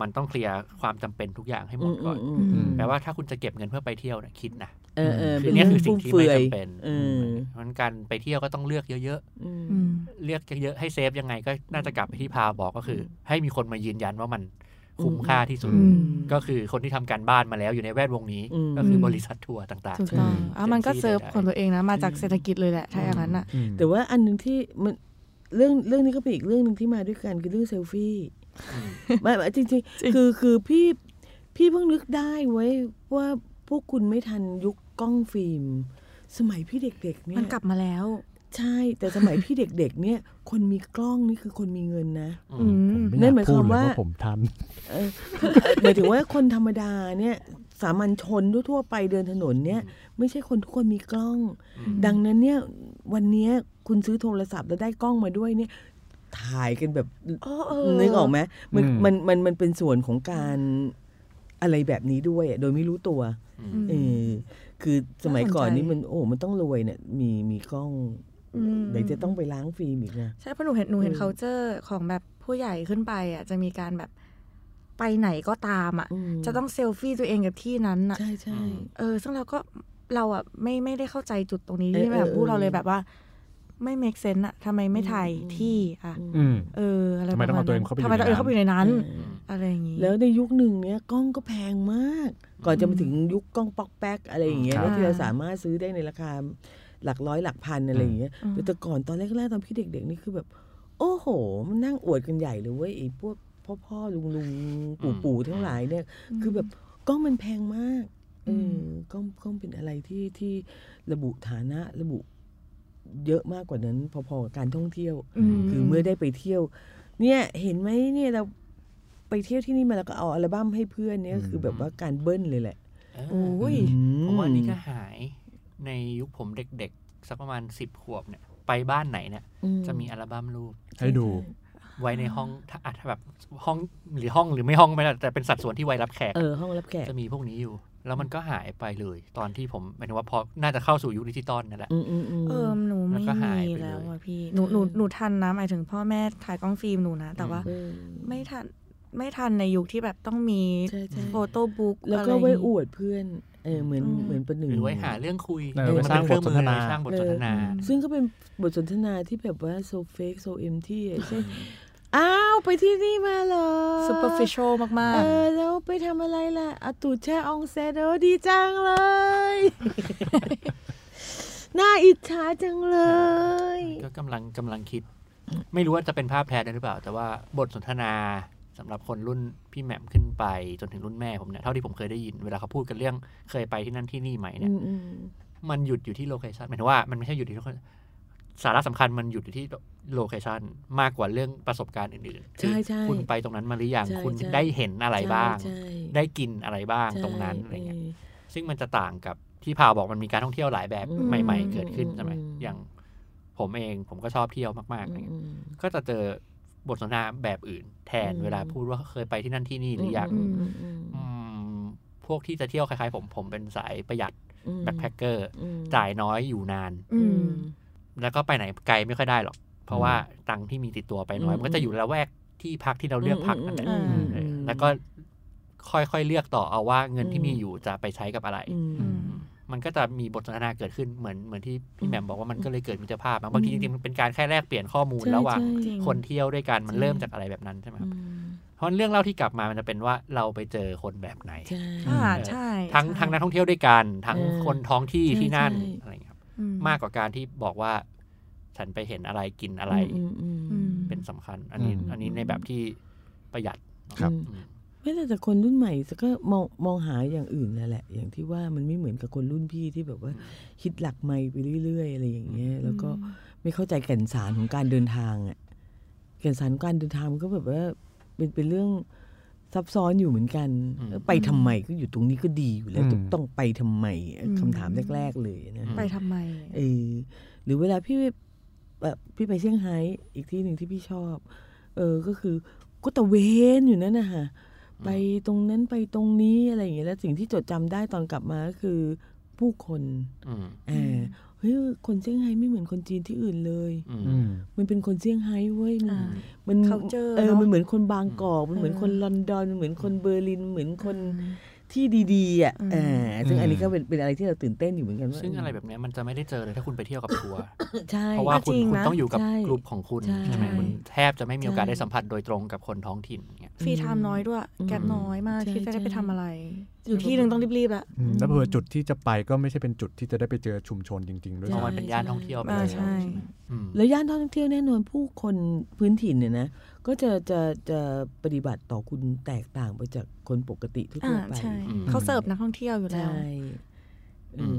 มันต้องเคลียร์ความจำเป็นทุกอย่างให้หมดก่อนอืมอืมอืมแปลว่าถ้าคุณจะเก็บเงินเพื่อไปเที่ยวเนี่ยคิดนะเออเออคืเป็อนเนี่เรื่ยองคือสิ่ฟุ่งมที่เฟืไม่อยจำเป็นเออเพราะฉะนั้นการไปเที่ยวก็ต้องเลือกเยอะอืมอืมๆเลือกเยอะๆให้เซฟยังไงก็น่าจะกลับไปที่พาบอกก็คือ ให้มีคนมายืนยันว่ามัน คุ้มค่าที่สุดอืมก็คือคนที่ทำการบ้านมาแล้วอยู่ในแวดวงนี้อืมก็คือบริษัททัวร์ต่างถูกต้องใช่อะมันก็เต็มที่เซิร์ฟได้ของตัวเองนะ มาจากเศรษฐกิจเลยแหละถ้าอย่างนั้นอะอืมแต่ว่าอันหนึ่งที่มันเรื่องเรื่องนี้ก็เป็นอีกเรื่องหนึ่งที่มาด้วยกันคือเรื่องเซลฟี่ๆอืมไม่ไม่จริงจริงๆคือคือพี่พี่เพิ่งนึกได้ไว้ยว่าพวกคุณไม่ทันยุคกล้องฟิล์ม สมัยพี่เด็กๆเนี่มันยกลับมาแล้ว ใช่แต่สมัยพี่เด็กๆ เนี่ย คนมีกล้องนี่คือคนมีเงินนะอือืมมผมไม่นั่อนหมายยากพูดความเลยว่าว่าผมทันเออหมายถึงว่าคนธรรมดาเนี่ยสามัญชนทั่วๆไปเดินถนนเนี่ย ไม่ใช่คนทุกคนมีกล้องอืมดังนั้นเนี่ยวันเนี้ยคุณซื้อโทรศัพท์แล้วได้กล้องมาด้วยเนี่ย ถ่ายกันแบบเออเออนึกออกไหมมันอืมมันมันมันเป็นส่วนของการอะไรแบบนี้ด้วยอะโดยไม่รู้ตัวอืมเออคือสมัยก่อนน่าสนใจนี้มันโอ้มันต้องรวยเนี่ยมีมีกล้องอืม เดี๋ยวจะต้องไปล้างฟิล์มอีกนะใช่เพราะหนูเห็นหนูเห็นอืม culture ของแบบผู้ใหญ่ขึ้นไปอะจะมีการแบบไปไหนก็ตามอะอืมจะต้องเซลฟี่ตัวเองกับที่นั้นอะใช่ใช่เออ ซึ่งเราก็เราอะไม่ไม่ได้เข้าใจจุดตรงนี้เออที่แบบเออพูดเราเออเลยแบบว่า ไม่ make sense อะทำไมไม่ถ่ายอืมที่อะอืมเอออะไรทำไมต้องเอาตัวเองประเข้าไปณนั้นทำไมต้องอยู่ในเอาเข้าไปอยู่ในนั้นเอออะไรอย่างงี้แล้วในยุคหนึ่งเนี้ยกล้องก็แพงมาก ก่อนจะมาถึงยุคกล้องป๊อกแป๊กอะไรอย่างเงี้ยครับแล้วที่เราสามารถซื้อได้ในราคา หลักร้อยหลักพันอะไรอย่างเงี้ยอืมแต่แต่ก่อนตอนแรกๆตอนพี่เด็ก ๆ นี่คือแบบ โอ้โห มันนั่งอวดกันใหญ่เลยเว้ยไอ้พวกพ่อพ่อลุงลุงปู่ปู่ทั้งหลายเนี่ย คือแบบกล้องมันแพงมากเออกล้องกล้องเป็นอะไรที่ที่ระบุฐานะระบุเยอะมากกว่านั้นพอๆกับการท่องเที่ยวมคือเมื่อได้ไปเที่ยว เนี่ยเห็นไหมเนี่ยเราไปเที่ยวที่นี่มาแล้วก็เอาอัลบั้มให้เพื่อนเนี่ยคือแบบว่าการเบิ้ลเลยแหละเออโอ้ยผมว่าอันนี้ก็หาย ในยุคผมเด็กๆ สักประมาณสิบขวบเนี่ย ไปบ้านไหนเนี่ยอืจะมีอัลบั้มรูป ให้ดู ไว้ในห้องถ้าอะถ้าแบบห้องหรือห้องหรือไม่ห้องไม่ได้แต่เป็นสัดส่วนที่ไว้รับแขกเออห้องรับแขกจะมีพวกนี้อยู่ แล้วมันก็หายไปเลย ตอนที่ผมหมายถึงว่าพอน่าจะเข้าสู่ยุคดิจิตอลนั่นแหละอืมอืมอืมเออหนูแล้วไม่ก็หายมีไปเลยแล้วอะพี่หนูหนูหนูทันนะหมายถึงพ่อแม่ถ่ายกล้องฟิล์มหนูนะแต่ว่าเออไม่ทัน ไม่ทันในยุคที่แบบต้องมีใช่ใช่โฟโต้บุ๊กแล้วก็ไว้อวดเพื่อนเออเหมือนอืมเหมือนประหนึ่งหรือไว้หาเรื่องคุยเออมันสร้างเป็นเครื่องมืบทสนทนาสร้างบทสนทนา ซึ่งก็เป็นบทสนทนาที่แบบว่า so fake so empty ใช่อ้าว ไปที่นี่มาเหรอ superficial มากเออ แล้วไปทำอะไรล่ะเอาตูดแช่อองเซนเออดีจังเลย น่าอิจฉาจังเลย ก็กำลังกำลังคิด ไม่รู้ว่าจะเป็นภาพแท้ได้หรือเปล่า แต่ว่าบทสนทนา สำหรับคนรุ่นพี่แหม่มขึ้นไปจนถึงรุ่นแม่ผมเนี่ยเท่าที่ผมเคยได้ยินเวลาเขาพูดกันเรื่องเคยไปที่นั่นที่นี่ไหมเนี่ยอืมอืมมันหยุดอยู่ที่ location หมายถึงว่ามันไม่ใช่หยุดที่ location สาระสำคัญมันหยุดอยู่ที่ location มากกว่าเรื่องประสบการณ์อื่นๆใช่ใช่คุณไปตรงนั้นมาหรือยังใช่คุณใช่ได้เห็นอะไรบ้างใช่ได้กินอะไรบ้างใช่ตรงนั้นอะไรเงี้ยเออซึ่งมันจะต่างกับที่พาวบอกมันมีการท่องเที่ยวหลายแบบอืมใหม่ ๆ เกิดขึ้นใช่ไหมอืมอย่างผมเองผมก็ชอบเที่ยวมากๆอะไรเงี้ยก็จะเจอ บทสนทนาแบบอื่น แทนอืมเวลาพูดว่าเคยไปที่นั่นที่นี่หรือยังมอืมอืมอืมพวกที่จะเที่ยวคล้ายๆผมผมเป็นสายประหยัดอืม backpacker อืมจ่ายน้อยอยู่นานๆอืมแล้วก็ไปไหนไกลไม่ค่อยได้หรอก เพราะว่าตังค์ที่มีติดตัวไปน้อยอืมมันก็จะอยู่ละแวกที่พักที่เราเลือกพักนั่นแหละอืมอืมเออแล้วก็ค่อยๆเลือกต่อเอาว่าเงินที่มีอยู่จะไปใช้กับอะไรอื มอืมมันก็จะมีบทสนทนาเกิดขึ้นเหมือนเหมือนที่พี่แหม่มบอกว่ามันก็เลยเกิดมิตรภาพบางทีจริงๆมันเป็นการแค่แลกเปลี่ยนข้อมูลใช่ระหว่างใช่จริงคนเที่ยวด้วยกันมันใช่เริ่มจากอะไรแบบนั้นใช่ไหมครับอืมเพราะเรื่องเล่าที่กลับมามันจะเป็นว่าเราไปเจอคนแบบไหนใช่อ่าใช่ทั้งใช่ทั้งนักท่องเที่ยวด้วยกันทั้งเออคนท้องที่ใช่ที่นั่นใช่อะไรอย่างเงี้ยครับอืมากกว่าการที่บอกว่า ฉันไปเห็นอะไรกินอะไรอืมอืมอือืมมเป็นสำคัญ อันนี้อืมอันนี้ในแบบที่ประหยัดครับอืม ไม่แต่แต่คนรุ่นใหม่ก็มองมองหาอย่างอื่นนั่นแหละ อย่างที่ว่ามันไม่เหมือนกับคนรุ่นพี่ที่แบบว่าคิดหลักไม่ไปเรื่อยๆอะไรอย่างเงี้ย แล้วก็ไม่เข้าใจแก่นสารของการเดินทางอะแก่นสารของการเดินทางมันก็แบบว่าเป็นเป็นเรื่องซับซ้อนอยู่เหมือนกันอืมเออไปทำไมก็อยู่ตรงนี้ก็ดีอยู่แล้วอืมต้องต้องไปทำไมอืมคำถามแรก ๆ เลยนะไปทำไมเออหรือเวลาพี่แบบพี่ไปเซี่ยงไฮ้อีกที่หนึ่งที่พี่ชอบ เออก็คือก็ตะเวนอยู่นั่นนะฮะ ไปตรงนั้นไปตรงนี้อะไรอย่างเงี้ยแล้วสิ่งที่จดจำได้ตอนกลับมาก็คือผู้คนอืมเออเฮ้ยคนเซี่ยงไฮ้ไม่เหมือนคนจีนที่อื่นเลยอืมอืมมันเป็นคนเซี่ยงไฮ้เว้ยมันอ่ามัน culture เออเนอะมันเหมือนคนบางกอกมันเหมือนเออคนลอนดอนมันเหมือนคนเบอร์ลินเหมือนคนอืมที่ดีๆอะอืมอ่าซึ่งอันนี้อืมก็เป็นเป็นอะไรที่เราตื่นเต้นอยู่เหมือนกันว่าซึ่งอะไรแบบเนี้ยมันจะไม่ได้เจอเลยถ้าคุณไปเที่ยวกับทัวร์ใช่เพราะว่าคุณจริงคุณนะต้องอยู่กับใช่กลุ่มของคุณใช่ใช่ไหมคุณแทบจะไม่มีโอกาสใช่ได้สัมผัสโดยตรงกับคนท้องถิ่นเงี้ย free timeม์น้อยด้วยอืม gap น้อยมากใช่ที่จะได้ไปใช่ทำอะไร อยู่ที่หนึ่งต้องรีบๆละอืมแล้วเผื่อจุดที่จะไปก็ไม่ใช่เป็นจุดที่จะได้ไปเจอชุมชนจริง ๆ ด้วยเพราะซ้ำมันเป็นย่านท่องเที่ยวไปอ่าแล้วใช่อืมแล้วย่านท่องเที่ยวแน่นอนผู้คนพื้นถิ่นเนี่ยนะก็จะจะจะปฏิบัติต่อคุณแตกต่างไปจากคนปกติทั่อ่าวๆไปใช่อืมเขาเสิร์ฟนักท่องเที่ยวอยู่แล้วใช่อืมอืม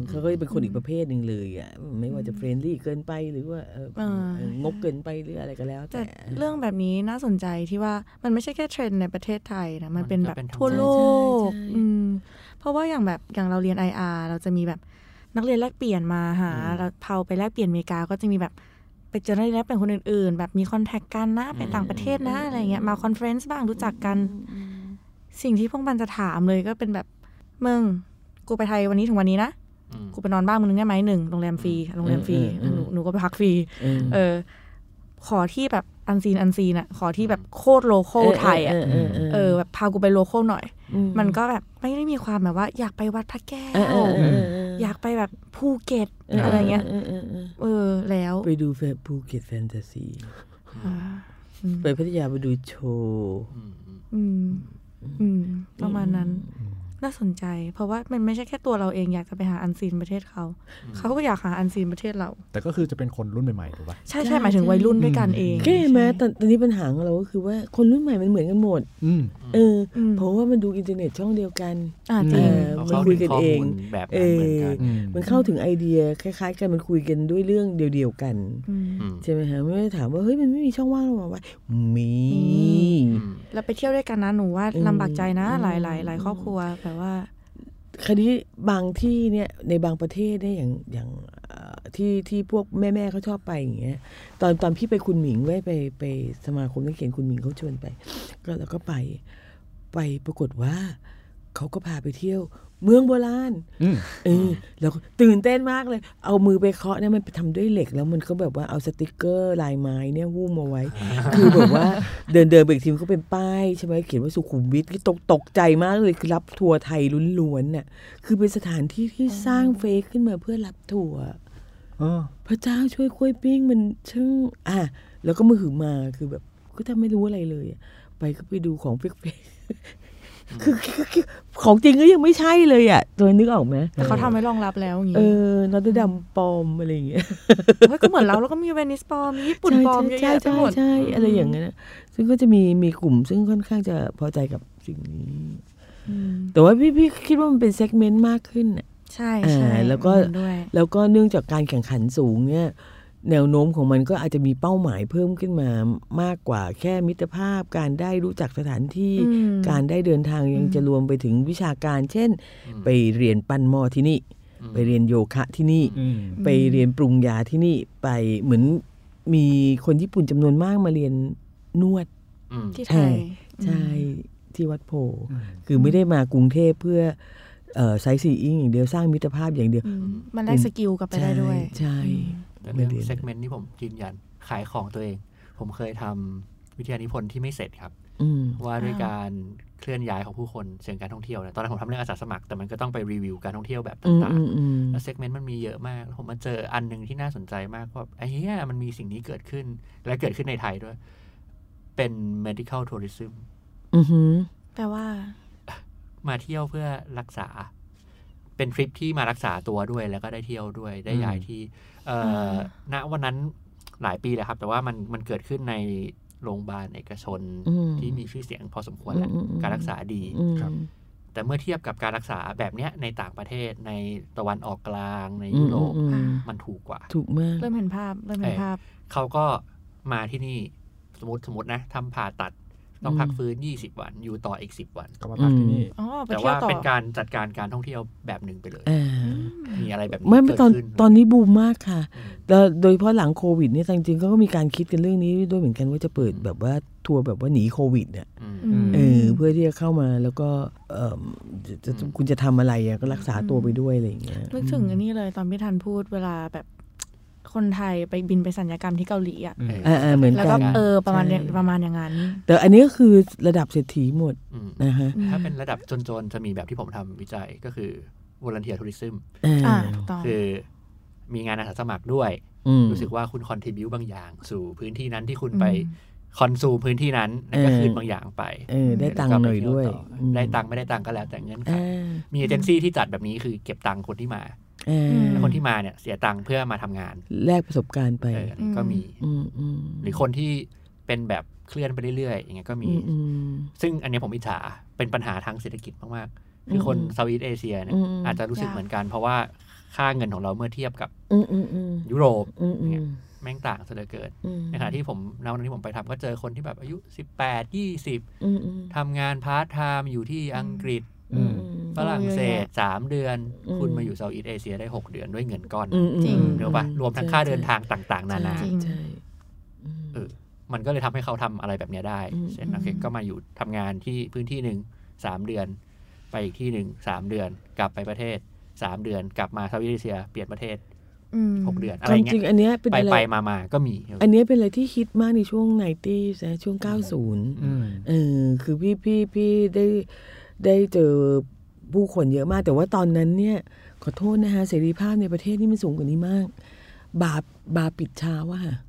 เขาก็จะเป็นคนอีกประเภทหนึ่งเลยอะไม่ว่าจะเฟรนลี่เกินไปหรือว่าเอออ่าเอองกเกินไปหรืออะไรก็แล้วแต่แต่เรื่องแบบนี้น่าสนใจที่ว่ามันไม่ใช่แค่เทรนด์ในประเทศไทยนะมันเป็นมันแบก็บเป็นทั้งทั่วโลกใช่ใช่อืมเพราะว่าอย่างแบบอย่างเราเรียน IR เราจะมีแบบนักเรียนแลกเปลี่ยนมาหาอืมเราพอไปแลกเปลี่ยนอเมริกาก็จะมีแบบไปเจอนักเรียนแลกเปลี่ยนคนอื่นๆ แบบมี contact กันนะไปต่างประเทศนะอะไรเงี้ยมา conference บ้างรู้จักกันสิ่งที่พวกมันจะถามเลยก็เป็นแบบมึงกูไปไทยวันนี้ถึงวันนี้นะอืม กูไปนอนบ้านมึงนึงได้ไหมหนึ่งโรงแรมฟรีโรงแรมฟรีอืมอืมหนูหนูก็ไปพักฟรีเออเออ ขอที่แบบ unseen unseen อะขอที่แบบโคตร local ไทยอะเออเออเออแบบพากูไป local หน่อยอืมันก็แบบไม่ได้มีความแบบว่า อยากไปวัดพระแก้วเออเอออเออเอออยากไปแบบภูเก็ตเอออะไรเงี้ยเออเออเออเออแล้วไปดูแฟภูเก็ตแฟนตาซีอ่าอืมไปพัทยาไปดูโชว์อืมอืมอืมอืมประมาณนั้น น่าสนใจ เพราะว่ามันไม่ใช่แค่ตัวเราเองอยากจะไปหา unseen ประเทศเขา เขาก็อยากหาอันซีนประเทศเรา แต่ก็คือจะเป็นคนรุ่นใหม่ๆถูกปะใช่ใช่หมายถึงวัยรุ่นด้วยกันเองแค่ไหมใช่ตอนตอนนี้ปัญหาของเราก็คือว่าคนรุ่นใหม่มันเหมือนกันหมดอืมเอออมเพราะว่ามันดูอินเทอร์เน็ตช่องเดียวกันอ่าจริงเออเขามันเข้าคุถึยงกันข้อเองมูลแบบนั้นเหมือนกันอืมมันเข้าถึงไอเดียคล้าย ๆ กันมันคุยกันด้วยเรื่องเดียวๆกันอืมอืมใช่ไหมฮะไม่ได้ถามว่าเฮ้ยมันไม่มีช่องว่างหรอวะมีมีอืมแล้วไปเที่ยวด้วยกันนะหนูว่าอืมลำบากใจนะอืมหลายหลายหลายครอบครัวแแต่ว่าคดีบางที่เนี่ยในบางประเทศเนี่ยอย่างอย่างที่ที่พวกแม่ๆเขาชอบไปอย่างเงี้ยตอนตอนพี่ไปคุณหมิงไว้ไปไปสมาคมนักเขียนคุณหมิงเขาชวนไป ก็แล้วก็ไปไปปรากฏว่าเขาก็พาไปเที่ยว เมืองโบราณอืมเออแล้วก็ตื่นเต้นมากเลย เอามือไปเคาะเนี่ยมันไปทำด้วยเหล็ก แล้วมันก็แบบว่าเอาสติกเกอร์ลายไม้เนี่ยหุ้มเอาไว้ คือแบบว่าเดินเดินไปอีกทีมันก็เป็นป้ายใช่ไหมเขียนว่าสุขุมวิทตกตกใจมากเลยคือรับทัวร์ไทยล้วนๆน่ะคือเป็นสถานที่ที่สร้างเฟกขึ้นมาเพื่อรับทัวร์เออพระเจ้าช่วยกล้วยปิ้งมันช่างอะแล้วก็มือหือมาคือแบบก็ทำไม่รู้อะไรเลยอะไปก็ไปดูของเฟกๆ คือคือคือของจริงก็ยังไม่ใช่เลยอะตัวนึกออกไหมแต่เขาทำไว้รองรับแล้วอย่างเองี้อนอตเดมปลอมอะไรอย่างเงี้ยเฮ้ยก็เหมือนเราแล้วก็มีเวนิสปลอมมีญี่ปุ่นปลอมเยอะใช่แยะไปใช่หมดใช่อะไรอย่างเงี้ยนะซึ่งก็จะมีมีกลุ่มซึ่งค่อนข้างจะพอใจกับสิ่งนี้อืมแต่ว่าพี่พี่คิดว่ามันเป็นเซกเมนต์มากขึ้นน่ะใช่ใช่อ่าแล้วก็เห็นด้วยแล้วก็เนื่องจากการแข่งขันสูงเนี่ย แนวโน้มของมันก็อาจจะมีเป้าหมายเพิ่มขึ้นมามากกว่าแค่มิตรภาพ การได้รู้จักสถานที่อืมการได้เดินทางยังจะรวมไปถึงวิชาการ เช่น ไปเรียนปั้นหม้อที่นี่ ไปเรียนโยคะที่นี่อืมไปเรียนปรุงยาที่นี่ไปเหมือนมีคนญี่ปุ่นจำนวนมากมาเรียนนวดอืมที่ไทยใช่ที่วัดโพธิ์คือไม่ได้มากรุงเทพเพื่อเอ่อ sightseeing อย่างเดียวสร้างมิตรภาพอย่างเดียวอืมมันได้ skill กลับไปได้ด้วย ใช่ แต่เรื่องไม่เรียน segment ที่ผมยืนยันขายของตัวเอง ผมเคยทำวิทยานิพนธ์ที่ไม่เสร็จครับอืมว่าด้วยอ่าการเคลื่อนย้ายของผู้คนเชิงการท่องเที่ยวเนี่ยตอนนั้นผมทำเรื่องอาสาสมัคร แต่มันก็ต้องไปรีวิวการท่องเที่ยวแบบอืมต่างอืมอืมๆแล้ว segment มันมีเยอะมากแล้วผมมาเจออันหนึ่งที่น่าสนใจมากว่าไอ้เหี้ยมันมีสิ่งนี้เกิดขึ้น และเกิดขึ้นในไทยด้วย เป็น medical tourism อือหือแปลว่า มาเที่ยวเพื่อรักษา เป็นทริปที่มารักษาตัวด้วย แล้วก็ได้เที่ยวด้วยได้ย้ายที่เอ่อ ณวันนั้นหลายปีเลยครับ แต่ว่ามันมันเกิดขึ้นในโรงพยาบาลเอกชนอืมที่มีชื่อเสียงพอสมควรแหละอืมอืมอืมการรักษาดีอืมครับ แต่เมื่อเทียบกับการรักษาแบบเนี้ยในต่างประเทศในตะวันออกกลางในอืยุมโรปอืมอืมมันถูกกว่า ถูกมากเริ่มเห็นภาพเริ่มเห็นภาพ เขาก็มาที่นี่สมมติสมมตินะทำผ่าตัดต้องพักฟื้น 20 วัน อยู่ต่ออีก 10 วัน ก็มาพักที่นี่อ๋อไปแต่เที่ยว่าวต่อเป็นการจัดการการท่องเที่ยวแบบหนึ่งไปเลยอ่า มีอะไรแบบนี้ไม่ไม่เกิดตอนขึ้นตอนนี้บูมมากค่ะอืมแล้วโดยเฉพาะหลังโควิดเนี่ยจริงๆก็มีการคิดกันเรื่องนี้ด้วยเหมือนกันว่าจะเปิดแบบว่าทัวร์แบบว่าหนีโควิดเนี่ยอืมอืมเออเพื่อที่จะเข้ามาแล้วก็เออจะจะอืมคุณจะทำอะไรอะก็รักษาตัวไปด้วยอะไรอย่างเงี้ยนึกถึงอันนี้เลยตอนพี่ทันพูดเวลาแบบคนไทยไปบินไปสัญญกรรมที่เกาหลีอะอ่าอ่าเหมือนแล้วกัก็นเออประมาณใช่เนี่ยประมาณอย่างนั้น แต่อันนี้ก็คือระดับเศรษฐีหมดอืมนะฮะถ้าเป็นระดับจนๆจะมีแบบที่ผมทำวิจัยก็คือ volunteer tourism อ่าอ่าถูกต้องคือมีงานอาสาสมัครด้วยอืมรู้สึกว่าคุณคอนทิบิวบางอย่าง สู่พื้นที่นั้นที่คุณอืมไปคอนซูมพื้นที่นั้นแล้วก็เออคืนบางอย่างไปเออได้ตังค์หน่อยด้วยแล้ก็ไปเที่ต่อได้ตังค์ไม่ได้ตังค์ก็แล้วแต่เงื่อนไขอ่ามีเอเจนซี่ที่จัดแบบนี้คือเก็บตังค์คนที่มาอ่าแล้วคนที่มาเนี่ยเสียตังค์เพื่อมาทำงาน แลกประสบการณ์ไปเอออันนี้ก็มีอืมอืมหรือคนที่เป็นแบบเคลื่อนไปเรื่อยๆอย่างเงี้ยก็มีอืมอืมซึ่งอันเนี้ยผมอิจฉาเป็นปัญหาทางเศรษฐกิจมากๆ คือคนอืม Southeast Asia เนี่ยอืมอาจจะรู้สึกยากเหมือนกัน เพราะว่าค่าเงินของเราเมื่อเทียบกับอืมอืมอืมยุโรปอืมอืมแม่งต่างซะเหลือเกินอืมในขณะที่ผมในวันที่ผมไปทำก็เจอคนที่แบบอายุ 18 20อืมอืมทำงานพาร์ทไทม์อยู่ที่อังกฤษอืมฝรั่งเศส3เดือนอืมคุณมาอยู่ Southeast Asia ได้ 6 เดือนด้วยเงินก้อนอืมอืมจริงเดี๋ยวปะรวมทั้งค่าเดินทางต่าง ๆ นานาใช่ใช่อืมเออมันก็เลยทำให้เขาทำอะไรแบบเนี้ยได้อืมเช่นโอเคก็มาอยู่ทำงานที่พื้นที่หนึ่งสามเดือนไป อีกที่หนึ่งสามเดือน กลับไปประเทศสามเดือน กลับมา Southeast Asia เปลี่ยนประเทศอืมหกเดือนอะไรเงี้ยความจริงอันเนี้ยเป็นไปอะไรไปมามาก็มี อันเนี้ยเป็นอะไรที่ฮิตมากในช่วงไนตี้นะช่วง90อืมเออคือพี่พี่พี่ได้ได้เจอผู้คนเยอะมาก แต่ว่าตอนนั้นเนี่ย ขอโทษนะฮะเสรีภาพในประเทศนี่มันสูงกว่านี้มาก บาร์บาร์ปิดเช้าอะค่ะอืมอะ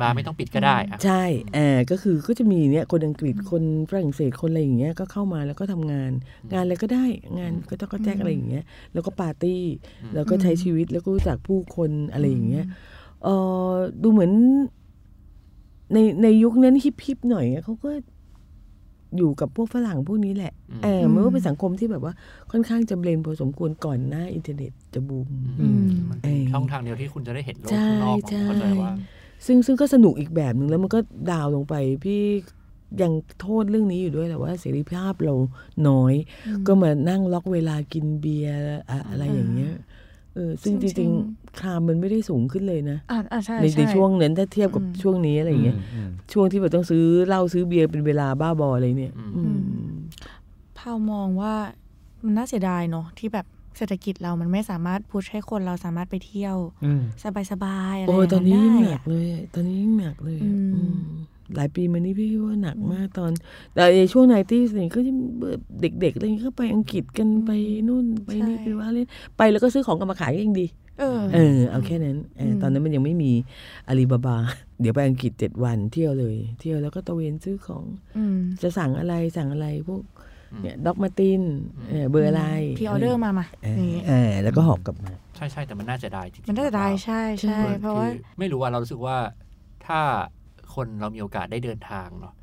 บาร์ไม่ต้องปิดก็ได้อะใช่เออก็คือก็จะมีเนี่ยคนอังกฤษคนฝรั่งเศสคนอะไรอย่างเงี้ยก็เข้ามาแล้วก็ทำงาน งานอะไรก็ได้งานก็ต้องก็แจ้งอะไรอย่างเงี้ยแล้วก็ปาร์ตี้แล้วก็ใช้ชีวิตแล้วก็รู้จักผู้คนอะไรอย่างเงี้ยเออดูเหมือนในในยุคนั้น hip hip หน่อยอะเขาก็อยู่กับพวกฝรั่งพวกนี้แหละอืมเออมันก็เป็นสังคมที่แบบว่าค่อนข้างจำเริญพอสมควรก่อนหน้าอินเทอร์เน็ตจะบูมอืมอืมมันเป็นช่องทางเดียวที่คุณจะได้เห็นโลกใช่ข้างนอกผมใช่เข้าใจว่า ซึ่งซึ่งก็สนุกอีกแบบหนึ่งแล้วมันก็ down ลงไปพี่ยังโทษเรื่องนี้อยู่ด้วยแหละว่าเสรีภาพเราน้อย ก็มานั่งล็อกเวลากินเบียร์อะอะไรอย่างเงี้ยเออซึ่งจจริริงงๆครามมันไม่ได้สูงขึ้นเลยนะอ่าอ่าใช่ในใช่ในช่วงนั้นถ้าเทียบกับอืมช่วงนี้อะไรอย่างเงี้ยอืมช่วงที่แบบต้องซื้อเหล้าซื้อเบียร์เป็นเวลาบ้าบออะไรเนี่ยอืมอืมพาวมองว่ามันน่าเสียดายเนาะที่แบบ เศรษฐกิจเรามันไม่สามารถพุชให้คนเราสามารถไปเที่ยวอืมสบายๆอะไรโอ้ยตอนนี้ยิ่งได้หนักอะเลย ตอนนี้ยิ่งหนักเลยอืมอืมหลายปีมานี้พี่ว่าหนักมากตอน แต่ในช่วง ninety เนี่ยก็จะเด็กๆอะไรอย่างเงี้ยก็ไปอังกฤษกันไปนู่นไปนี่ไปว่าเล่นไปแล้วก็ซื้อของกลับมาขายก็ยังดี เออ เออ เอาแค่นั้นเอออมตอนนั้นมันยังไม่มีอาลีบาบา เดี๋ยวไปอังกฤษเจ็ดวันเที่ยวเลย เที่ยวแล้วก็ตระเวนซื้อของอืมจะสั่งอะไรสั่งอะไรพวก เนี่ย Dr. Martens เออเบอร์อะไร pre-order มามาเออนี่เออแล้วก็หอบกลับมา ใช่ใช่แต่มันน่าเสียดายจริงๆมันน่าจะได้ครับใช่ใช่เพราะว่าคือไม่รู้ว่าเรารู้สึกว่าถ้าคนเรามีโอกาสได้เดินทางเนาะ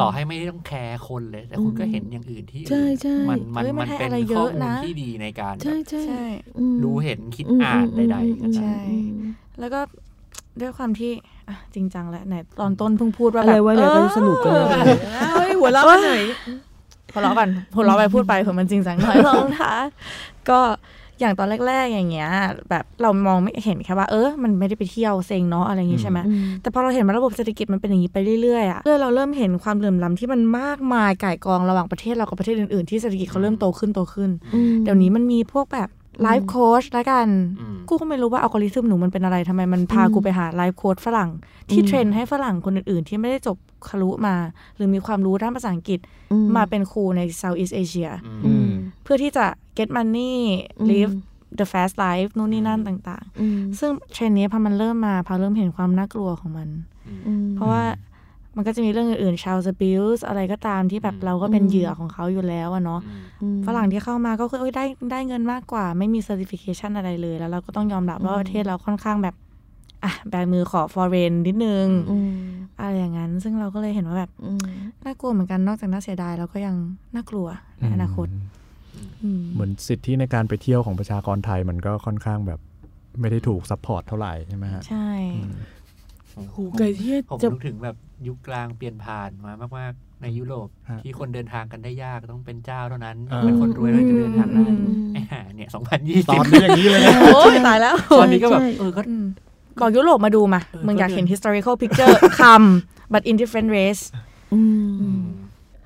ต่อให้ไม่ต้องแคร์คนเลย แต่คุณก็เห็นอย่างอื่นที่ใช่ใช่มันมันเฮ้ยมันมันให้เป็นอะไรเยข้ออะมูลนะที่ดีในการใช่แบบใช่ใช่อืมรู้เห็นคิดอืมอ่านอืมใดอืมๆก็อืมได้ใช่ แล้วก็ด้วยความที่อะจริงจังแล้วไหนตอนต้นเพิ่งพูดว่าอะไรแบบวะเนี่ยออก็สนุกกันเลยเฮ้ยหัวเราะไปไหน หัวเราะกันหัวเราะไปพูดไปเผื่อมันจริงจังหน่อยลองค่ะก็อย่างตอนแรก ๆ อย่างเงี้ย แบบเรามองไม่เห็นแค่ว่าเออมันไม่ได้ไปเที่ยวเซ็งเนาะอะไรอย่างงี้ใช่ไหมอืมแต่พอเราเห็นว่าระบบเศรษฐกิจมันเป็นอย่างนี้ไปเรื่อยๆอะเรื่อยเราเริ่มเห็นความเหลื่อมล้ำที่มันมากมายก่ายกองระหว่างประเทศเรากับประเทศอื่นๆที่เศรษฐกิจเขาเริ่มโตขึ้นโตขึ้นอืมเดี๋ยวนี้มันมีพวกแบบ life coach ละกันอืมกูก็ไม่รู้ว่าอัลกอริทึมหนูมันเป็นอะไรทำไมมันพาอืมกูไปหา life coach ฝรั่ง ที่อืมเทรนให้ฝรั่งคนอื่นๆ ที่ไม่ได้จบครูมา หรือมีความรู้ด้านภาษาอังกฤษอืมาเป็นครูใน Southeast Asia อืมอืมเพื่อที่จะ get money อืม live the fast life นู่นนี่นั่นต่างอืมๆซึ่งเทรนด์นี้พอมันเริ่มมาพอเริ่มเห็นความน่ากลัวของมันอืมเพราะว่า มันก็จะมีเรื่องอื่นๆ child abuse อะไรก็ตามที่แบบอืมเราก็เป็นอืมเหยื่อของเขาอยู่แล้วอะเนาะอืมอืมฝรั่งที่เข้ามาก็คือเอ้ยได้ได้เงินมากกว่า ไม่มี certification อะไรเลย แล้วเราก็ต้องยอมรับว่าอืมประเทศเราค่อนข้างแบบ อะแบมือขอ foreign นิดนึงอืมอะไรอย่างนั้น ซึ่งเราก็เลยเห็นว่าแบบอืมน่ากลัวเหมือนกันนอกจากน่าเสียดายเราก็ยังน่ากลัวในอนาคตอืมเหมือนสิทธิในการไปเที่ยวของประชากรไทยมันก็ค่อนข้างแบบไม่ได้ถูก support เท่าไหร่ใช่ไหมฮะใช่โหไก่ที่ผมจะนึกถึงแบบยุคกลางเปลี่ยนผ่านมามาก ๆ ในยุโรปฮะที่คนเดินทางกันได้ยากต้องเป็นเจ้าเท่านั้นเออเป็นคนรวยเท่านั้นจะเดินทางได้อืมไอ้ห่าเนี่ยสองพันยี่ตสิบตอนนี้อย่างนี้เลยนะโอ้ยตายแล้วตอนนี้ก็แบบใช่เออก็อืมบอกยุโรปมาดูมาเออมึงอยากเห็นก็เดิน historical picture คำ but in different ways อืมอืม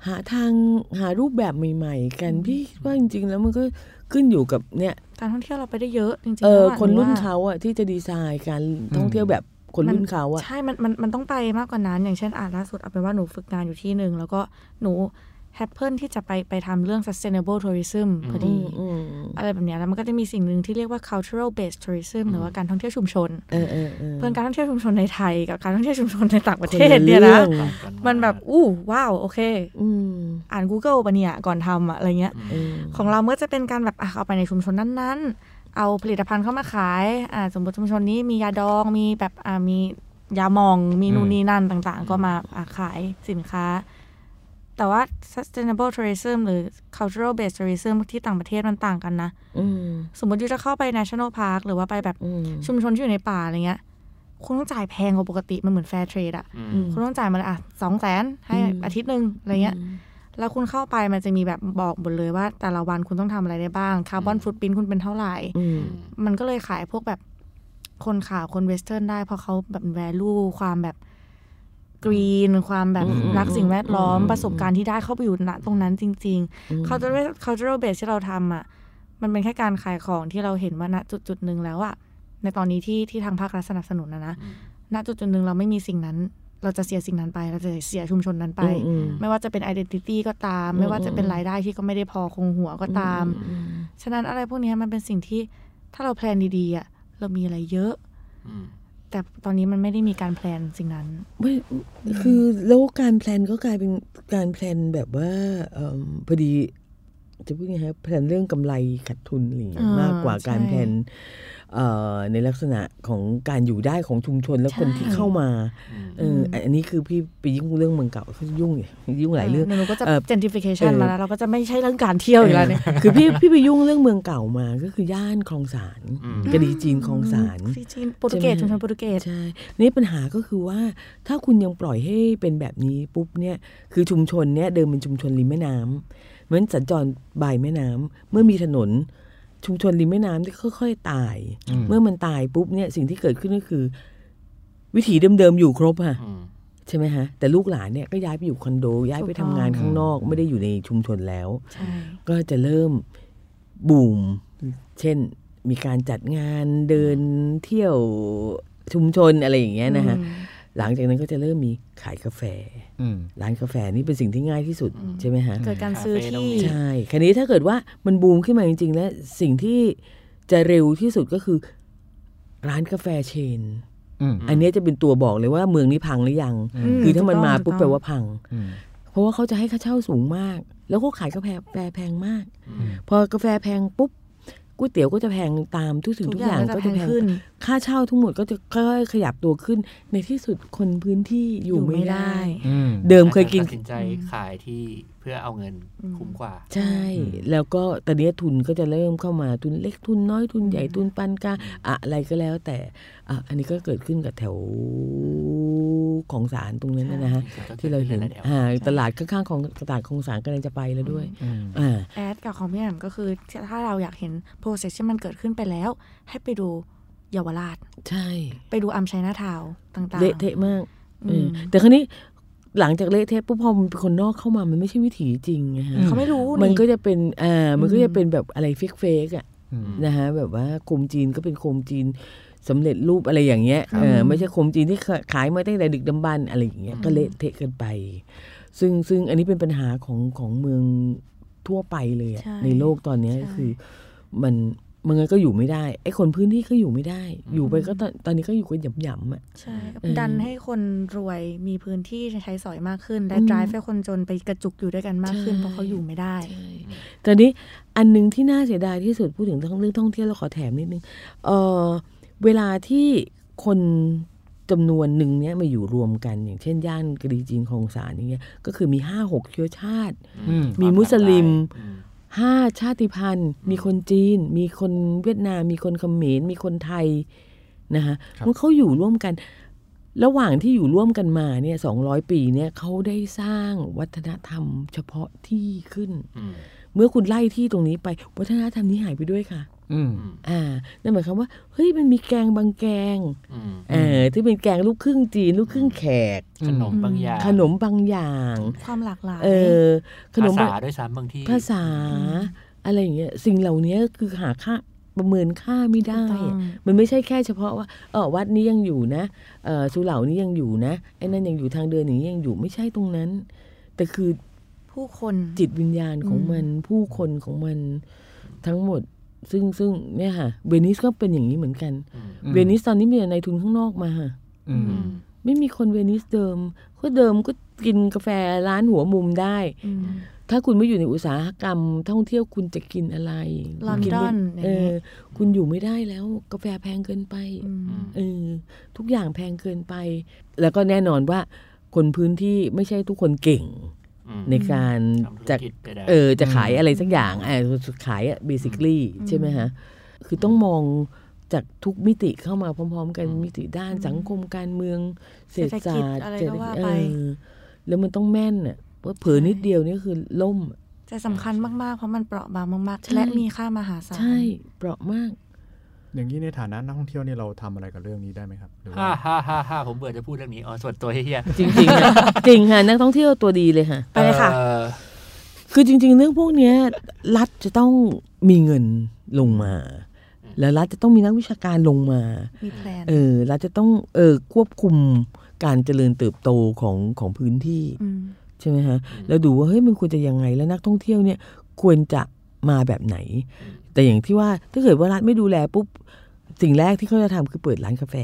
หาทางหารูปแบบใหม่ ๆ กันพี่ว่าจริง ๆ แล้วมันก็ขึ้นอยู่กับเนี่ยการท่องเที่ยวเราไปได้เยอะจริงๆเออแล้วะคนรุ่นหว่าเขาอะที่จะดีไซน์การท่องเที่ยวแบบ คนรุ่นเขาอะใช่มันมันมันต้องไปมากกว่านั้น อย่างเช่นอ่าล่าสุดเอาเป็นว่าหนูฝึกงานอยู่ที่หนึ่งแล้วก็หนูแฮปเปิลที่จะไปไปทำเรื่อง sustainable tourism พอดีอืมอะไรแบบเนี้ยแล้วมันก็จะมีสิ่งหนึ่งที่เรียกว่า cultural based tourism หรือว่าการท่องเที่ยวชุมชนเออเออเออเพื่อนการท่องเที่ยวชุมชนในไทย กับการท่องเที่ยวชุมชนในต่างประเทคนศละเนี่ยเรื่นะองต่างกัมันแบบอู้ว้าวโอเคอืมอ่าน Google ปะเนี่ยก่อนทำอะอะไรเงี้ยเออของเราเมื่อจะเป็นการแบบอะเอาไปในชุมชนนั้นๆ เอาผลิตภัณฑ์เข้ามาขายอ่าสมมติชุมชนนี้มียาดองมีแบบอ่ามียาหมองมีนู่นนี่นั่นต่างๆ ก็มาอะขายสินค้า แต่ว่า sustainable tourism หรือ cultural based tourism ที่ต่างประเทศมันต่างกันนะอืมสมมติยูจะเข้าไป national park หรือว่าไปแบบอืมชุมชนที่อยู่ในป่าอะไรเงี้ย คุณต้องจ่ายแพงกว่าปกติ มันเหมือน fair trade อะอืมอืมคุณต้องจ่ายมาเลยอะสองแสนให้อืมอาทิตย์หนึ่งอะไรเงี้ย แล้วคุณเข้าไปมันจะมีแบบบอกหมดเลยว่า แต่ละวันคุณต้องทำอะไรได้บ้างคาร์บอนฟุตปรินคุณเป็นเท่าไหร่อืมมันก็เลยขายพวกแบบคนขาวคนเวสเทิร์นได้เพราะเขาแบบแวลูความแบบกรีน ความแบบอืมรักสิ่งแวดล้อมอืมประสบการณ์ที่ได้เข้าไปอยู่ณตรงนั้นจริงอืมๆ cultural cultural base ที่เราทำอะมันเป็นแค่การขายของที่เราเห็นว่าณจุดจุดๆหนึ่งแล้วอะในตอนนี้ที่ที่ทางภาครัฐสนับสนุนนะนะอืมณจุดจุดๆหนึ่งเราไม่มีสิ่งนั้น เราจะเสียสิ่งนั้นไป เราจะเสียชุมชนนั้นไปอืมไม่ว่าจะเป็น identity ก็ตาม ไม่ว่าจะเป็นรายได้ที่ก็ไม่ได้พอคงหัวก็ตามอืมฉะนั้นอะไรพวกเนี้ยมันเป็นสิ่งที่ถ้าเราแพลนดีๆอะเรามีอะไรเยอะอืมแต่ตอนนี้มันไม่ได้มีการแพลนสิ่งนั้นไม่คือแล้วการ plan ก็กลายเป็นการ plan แบบว่าเอิ่มพอดี จะพูดยังไงครับ plan เรื่องกำไรขาดทุนอะไรอย่างเงี้ยอ่ามมากกว่าการใช่ plan เอ่อ ในลักษณะของการอยู่ได้ของชุมชนและคนใช่ที่เข้ามาอืมเออออันนี้คือพี่ไปยุ่งเรื่องเมืองเก่าเขายุ่งเนี่ยยุ่งหลายเรื่องหนูก็จะเอ่อ gentrification เออมาแล้วเราก็จะไม่ใช่เรื่องการเที่ยวอีกแล้วเนี่ยคือพี่พี่ไปยุ่งเรื่องเมืองเก่ามาก็คือย่านคลองสารอืมกระดีจีนคลองสารซีจีนโปรตุเกสใช่ชุมไหมชนโปรตุเกสใช่นี่ปัญหาก็คือว่าถ้าคุณยังปล่อยให้เป็นแบบนี้ปุ๊บเนี่ยคือชุมชนเนี่ยเดิมเป็นชุมชนริมแม่น้ำเหมือนสัญจรบ่ายแม่น้ำเมื่อมีถนน ชุมชนริมแม่น้ำที่ค่อยๆตายอืมเมื่อมันตายปุ๊บเนี่ยสิ่งที่เกิดขึ้นก็คือ วิถีเดิมๆอยู่ครบค่ะอืมใช่ไหมฮะแต่ลูกหลานเนี่ยก็ย้ายไปอยู่คอนโด ย้ายไปทำงานข้างนอก ไม่ได้อยู่ในชุมชนแล้วใช่ก็จะเริ่มบูม เช่นมีการจัดงานเดินเที่ยวชุมชนอะไรอย่างเงี้ยนะฮะอืม หลังจากนั้นก็จะเริ่มมีขายกาแฟอืมร้านกาแฟนี่เป็นสิ่งที่ง่ายที่สุดใช่ไหมฮะเกิดการซื้อที่ใช่คราวนี้ถ้าเกิดว่ามันบูมขึ้นมาจริงๆ แล้วสิ่งที่จะเร็วที่สุดก็คือ ร้านกาแฟเชนอืมอันเนี้ยจะเป็นตัวบอกเลยว่าเมืองนี้พังหรือยังอืมคือถ้ามันมาถูกต้องปุ๊บแปลว่าพังอืมเพราะว่าเขาจะให้ค่าเช่าสูงมาก แล้วก็ขายกาแฟแฟแพงมากอืมพอกาแฟแพงปุ๊บ ก๋วยเตี๋ยวก็จะแพงตามทุกสิ่งทุทุกกออย่างย่างก็ก็จะจะแพแพงงขึ้น ค่าเช่าทั้งหมดก็จะค่อยๆขยับตัวขึ้น ในที่สุดคนพื้นที่อยู่ไม่ได้อืมเดิมเคยกินตัดสินใจขายที่ เพื่อเอาเงินอืมคุ้มกว่า ใช่ แล้วก็ตอนนี้ทุนก็จะเริ่มเข้ามาทุนเล็กทุนน้อยทุนใหญ่ทุนปานกลางอะไรก็แล้ว แต่อะอันนี้ก็เกิดขึ้นกับแถวของสารตรงนั้นนะนะฮะใช่ที่เราเห็นก็กิดขึ้นหลายๆแถวอ่าตลาดข้างๆของตลาดของสารกำลังจะไปแล้วด้วยอืมอ่าแอดกับของพี่แอมก็คือ ถ้าเราอยากเห็น process ที่มันเกิดขึ้นไปแล้ว ให้ไปดูเยาวราช ใช่ ไปดูอัมชัยนาทาวน์ต่างๆเละเทะมากอืเออมแต่ครั้นี้ หลังจากเละเทะปุ๊บพอมันเป็นคนนอกเข้ามามันไม่ใช่วิถีจริงไงฮะเขาไม่รู้มันก็นี่จะเป็นอ่ามันก็อืจะมเป็นแบบอะไรเฟกเฟกๆอะอืมนะฮะแบบว่าโคมจีนก็เป็นโคมจีนสำเร็จรูปอะไรอย่างเงี้ยครับเออไม่ใช่โคมจีนที่ขายมาตั้งแต่ดึกดำบรรพ์อะไรอย่างเงี้ยก็เละเทะกันไป ซึ่งซึ่งอันนี้เป็นปัญหาของของเมืองทั่วไปเลยอะใช่ในโลกตอนเนี้ยใช่คือมัน มันก็อยู่ไม่ได้ไอ้คนพื้นที่ก็อยู่ไม่ได้ อยู่ไปก็ตอนตอนนี้ก็อยู่กันหยำๆอะใช่เออดันให้คนรวยมีพื้นที่ใช้สอยมากขึ้น และอืม drive ให้คนจนไปกระจุกอยู่ด้วยกันมากขึ้นใช่เพราะเขาอยู่ไม่ได้ตอนนี้อันหนึ่งที่น่าเสียดายที่สุดพูดถึงเรื่องท่องเที่ยวเราขอแถมนิดนึงเออเวลาที่คนจำนวนหนึ่งเนี้ยมาอยู่รวมกันอย่างเช่นย่านกรีจีนคลองสารอย่างเงี้ยก็คือมีห้าหกเชื้อชาติอืมมีมุสลิมอืม ห้าชาติพันธุ์ มีคนจีน มีคนเวียดนาม มีคนเขมรมีคนไทยนะคะครับมันเขาอยู่ร่วมกัน ระหว่างที่อยู่ร่วมกันมาเนี่ยสองร้อยปีเนี่ยเขาได้สร้างวัฒนธรรมเฉพาะที่ขึ้นอืม เมื่อคุณไล่ที่ตรงนี้ไป วัฒนธรรมนี้หายไปด้วยค่ะอืมอืมอ่า นั่นหมายความว่า เฮ้ย มันมีแกงบางแกงอืมเออที่เป็นแกงลูกครึ่งจีน ลูกครึ่งแขก ขนมบางอย่าง ขนมบางอย่าง ความหลากหลาย เออ ขนภามษาบางด้วยซ้ำบางที่ภาษา อะไรอย่างเงี้ย สิ่งเหล่านี้คือหาค่าประเมินค่าไม่ได้ถูกต้องมันไม่ใช่แค่เฉพาะว่า เออวัดนี้ยังอยู่นะเออสุเหร่านี้ยังอยู่นะ ไอ้นั่นยังอยู่ทางเดินอย่างนี้ยังอยู่ ไม่ใช่ตรงนั้น แต่คือ ผู้คนจิตวิญญาณของอืมมัน ผู้คนของมันทั้งหมด ซึ่งซึ่งเนี่ยค่ะ เวนิสก็เป็นอย่างนี้เหมือนกันอืมอืมเวนิสตอนนี้มีแต่ในายทุนข้างนอกมาค่ะอืมอืมไม่มีคนเวนิสเดิมก็เดิมก็กินกาแฟร้านหัวมุมได้อืมถ้าคุณไม่อยู่ในอุตสาหกรรม ท่องเที่ยวคุณจะกินอะไรลอนกิดอนไม่เออ คุณอยู่ไม่ได้แล้ว กาแฟแพงเกินไปอืมเออทุกอย่างแพงเกินไป แล้วก็แน่นอนว่าคนพื้นที่ไม่ใช่ทุกคนเก่งอืม ในการทำธุรจะกิจใดๆเออจะขายอะไรสักอย่างเออขายอะ basically ใช่ไหมฮะ คือต้องมองจากทุกมิติเข้ามาพร้อม ๆ กันมิติด้านสังคมการเมืองเศรษฐศาสตร์เศรษฐกิจอะไรก็ว่าไปเออแล้วมันต้องแม่นอะว่าเผลอนิดเดียวนี่คือล่มอะจะสำคัญมาก ๆ เพราะมันเปราะบางมากใช่ๆและมีค่ามหาศาลใช่ เปราะมาก อย่างนี้ในฐานะนักท่องเที่ยวนี่เราทำอะไรกับเรื่องนี้ได้ไหมครับหรือว่าฮ่าฮ่าฮ่าฮ่าผมเบื่อจะพูดเรื่องนี้อ๋อส่วนตัวเฮียจริงๆอะจริงค่ะนักท่องเที่ยวตัวดีเลยค่ะๆไปเลยค่ะอ่อคือจริง ๆ เรื่องพวกเนี้ยรัฐจะต้องมีเงินลงมา แล้วรัฐจะต้องมีนักวิชาการลงมามี plan เออรัฐจะต้องเออควบคุมการเจริญเติบโตของของพื้นที่ใช่ไหมฮะแล้วดูว่าเฮ้ยมันควรจะยังไงแล้วนักท่องเที่ยวเนี่ยควรจะมาแบบไหน แต่อย่างที่ว่าถ้าเกิดว่ารัฐไม่ดูแลปุ๊บสิ่งแรกที่เขาจะทำคือเปิดร้านกาแฟ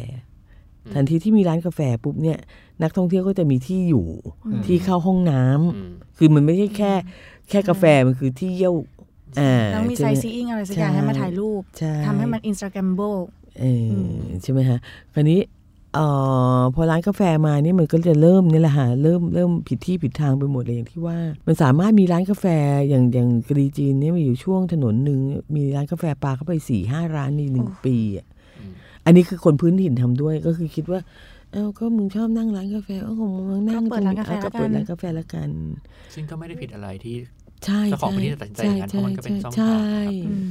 ทันทีที่มีร้านกาแฟปุ๊บเนี่ยนักท่องเที่ยวก็จะมีที่อยู่ที่เข้าห้องน้ำอืมคือมันไม่ใช่แค่ แค่กาแฟมันคือที่เยี่ยวอ่าต้องมีใช่ไหม sightseeing อะไรสักอย่างให้มาถ่ายรูปใช่ทำให้มัน Instagrammableเออใช่ไหมฮะคราวนี้ เอ่อพอร้านกาแฟมานี่มันก็จะเริ่มนี่แหละฮะเริ่มเริ่มผิดที่ผิดทางไปหมดเลยอย่างที่ว่า มันสามารถมีร้านกาแฟอย่างอย่างกรีจีนเนี่ยมีอยู่ช่วงถนนหนึ่งมีร้านกาแฟปลาเข้าไปสี่ห้าร้านในหนึ่งปีอะอืมอันนี้คือคนพื้นถิ่นทำด้วยก็คือคิดว่าเอ้าก็มึงชอบนั่งร้านกาแฟก็คงมึงนั่งก็เปิดร้านกาแฟอะก็ละกันเปิดร้านกาแฟละกัน ซึ่งก็ไม่ได้ผิดอะไรที่ใช่เจ้าของใช่พื้นที่ตัดสินใจอย่างนั้นเพราะมันก็เป็นช่องทางใช่อืม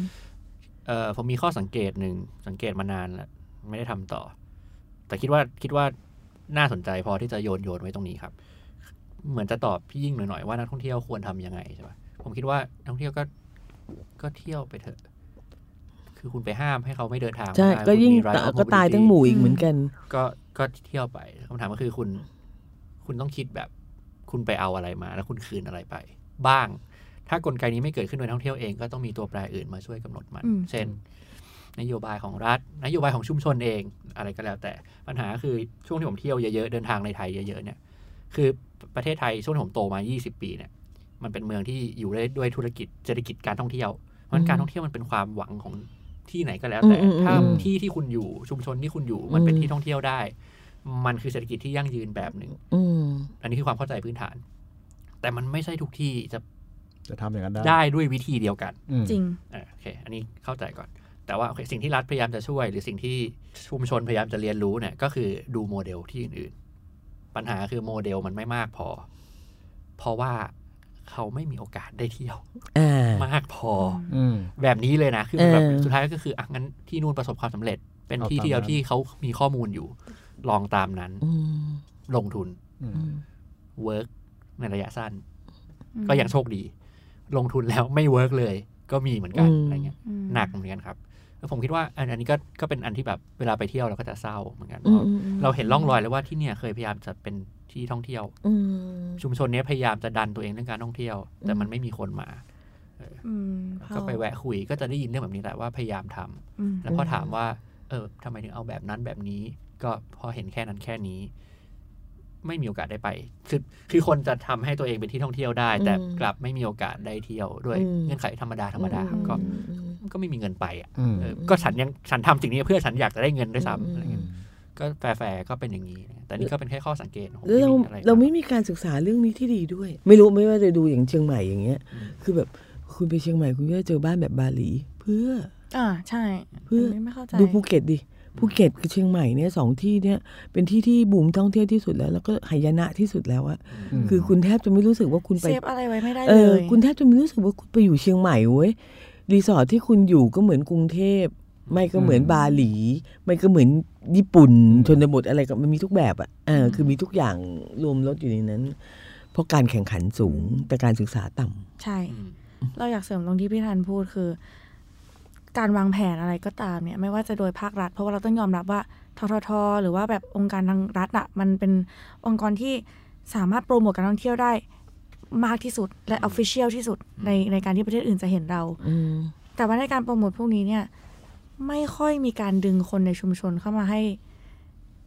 เอ่อผมมีข้อสังเกตหนึ่งสังเกตมานานแล้วไม่ได้ทำต่อ แต่คิดว่าคิดว่าน่าสนใจพอที่จะโยนโยนไว้ตรงนี้ครับ เหมือนจะตอบพี่ยิ่งหน่อยๆว่านักท่องเที่ยวควรทำยังไงใช่ปะผมคิดว่านักท่องเที่ยวก็ก็เที่ยวไปเถอะคือคุณไปห้ามให้เขาไม่เดินทางใช่ไม่ได้ก็คุณยิ่งมี right of ก็ตาย mobility ทั้งหมู่อีกเหมือนกัน ก็ก็เที่ยวไปคำถามก็คือคุณ คุณต้องคิดแบบ คุณไปเอาอะไรมา แล้วคุณคืนอะไรไป บ้าง ถ้ากลไกนี้ไม่เกิดขึ้นโดยนักท่องเที่ยวเองก็ต้องมีตัวแปรอื่นมาช่วยกำหนดมันอืมเช่น นโยบายของรัฐ นโยบายของชุมชนเอง อะไรก็แล้วแต่ปัญหาคือช่วงที่ผมเที่ยวเยอะๆเดินทางในไทยเยอะๆเนี่ยคือประเทศไทยช่วงที่ผมโตมา 20 ปีเนี่ยมันเป็นเมืองที่อยู่ได้ด้วยธุรกิจเศรษฐกิจการท่องเที่ยวเพราะฉะนั้นการท่องเที่ยวมันเป็นความหวังของที่ไหนก็แล้วแต่อืมอืมอืมถ้าที่ที่คุณอยู่ชุมชนที่คุณอยู่มันเป็นที่ท่องเที่ยวได้ มันคือเศรษฐกิจที่ยั่งยืนแบบหนึ่งอืมอันนี้คือความเข้าใจพื้นฐาน แต่มันไม่ใช่ทุกที่จะจะทำอย่างนั้นได้ได้ด้วยวิธีเดียวกันอืมจริงอ่าโอเค อันนี้เข้าใจก่อน แต่ว่าโอเคสิ่งที่รัฐพยายามจะช่วย หรือสิ่งที่ชุมชนพยายามจะเรียนรู้เนี่ยก็คือดูโมเดลที่อื่นๆ ปัญหาคือโมเดลมันไม่มากพอ เพราะว่าเขาไม่มีโอกาสได้เที่ยวอ่ามากพออืมแบบนี้เลยนะคือแบบเออสุดท้ายก็คืออะงั้นที่นู่นประสบความสำเร็จ เป็นเอาที่ตามเดียวนั้นที่เขามีข้อมูลอยู่ ลองตามนั้นอืมลงทุนอืมอืม work ในระยะสั้นอืมก็ยังโชคดี ลงทุนแล้วไม่ work เลย ก็มีเหมือนกันอืมอะไรเงี้ยอืมหนักเหมือนกันครับแล้ว ผมคิดว่าอันอันนี้ก็ก็เป็นอันที่แบบเวลาไปเที่ยวเราก็จะเศร้าเหมือนกันเพราะอืมอืมอืมเราเห็นร่องรอยแล้วว่าที่เนี่ยเคยพยายามจะเป็นที่ท่องเที่ยวอืมชุมชนเนี้ยพยายามจะดันตัวเองเรื่องการท่องเที่ยว แต่มันไม่มีคนมาอืมก็ไปแวะคุยก็จะได้ยินเรื่องแบบนี้แหละว่าพยายามทำอืมแล้วพอถามว่า เออทำไมถึงเอาแบบนั้นแบบนี้ ก็พอเห็นแค่นั้นแค่นี้ ไม่มีโอกาสได้ไป คือคือคนจะทำให้ตัวเองเป็นที่ท่องเที่ยวได้ แต่อืมกลับไม่มีโอกาสได้เที่ยวด้วยอืมเงื่อนไขธรรมดาธรรมดาครับก็อืมอืม ก็ไม่มีเงินไปอะอืมเออก็ฉันยังฉันทำสิ่งนี้เพื่อฉันอยากจะได้เงินด้วยซ้ำอะไรอืเงี้มยก็แฟร์ๆก็เป็นอย่างนี้นะแต่นี่ก็เป็นแค่ข้อสังเกตของผมแล้วเราที่มีอะไรเราไม่มีการศึกษาเรื่องนี้ที่ดีด้วย ไม่รู้ไม่ว่าจะดูอย่างเชียงใหม่อย่างเงี้ยอืมคือแบบคุณไปเชียงใหม่คุณก็จะเจอบ้านแบบบาหลี เพื่อ อ่าใช่ เพื่อนนี้ไม่เข้าใจดูภูเก็ตดิภูเก็ตกับเชียงใหม่เนี่ยสองที่เนี่ยเป็นที่ที่บูมท่องเที่ยวที่สุดแล้ว แล้วก็หายนะที่สุดแล้วอะอืมคือคุณแทบจะไม่รู้สึกว่าคุณไป save อะไรไว้ไม่ได้เลยเออคุณแทบจะไม่รู้สึกว่าคุณไปอยู่เชียงใหม่เว้ย รีสอร์ทที่คุณอยู่ก็เหมือนกรุงเทพ ไม่ก็เหมือนอืมบาหลี ไม่ก็เหมือนญี่ปุ่นอืมชนบทอะไรก็มันมีทุกแบบอะเออคือมีทุกอย่างรวมรถอยู่ในนั้น เพราะการแข่งขันสูงแต่การศึกษาต่ำใช่อืมเราอยากเสริมตรงที่พี่ธันพูดคือ การวางแผนอะไรก็ตามเนี่ย ไม่ว่าจะโดยภาครัฐ เพราะว่าเราต้องยอมรับว่าทททหรือว่าแบบองค์การทางรัฐอะมันเป็นองค์กรที่สามารถโปรโมทการท่องเที่ยวได้ มากที่สุดและออฟฟิเชียลที่สุดในในการที่ประเทศอื่นจะเห็นเราอืมแต่ว่าในการโปรโมทพวกนี้เนี่ย ไม่ค่อยมีการดึงคนในชุมชนเข้ามาให้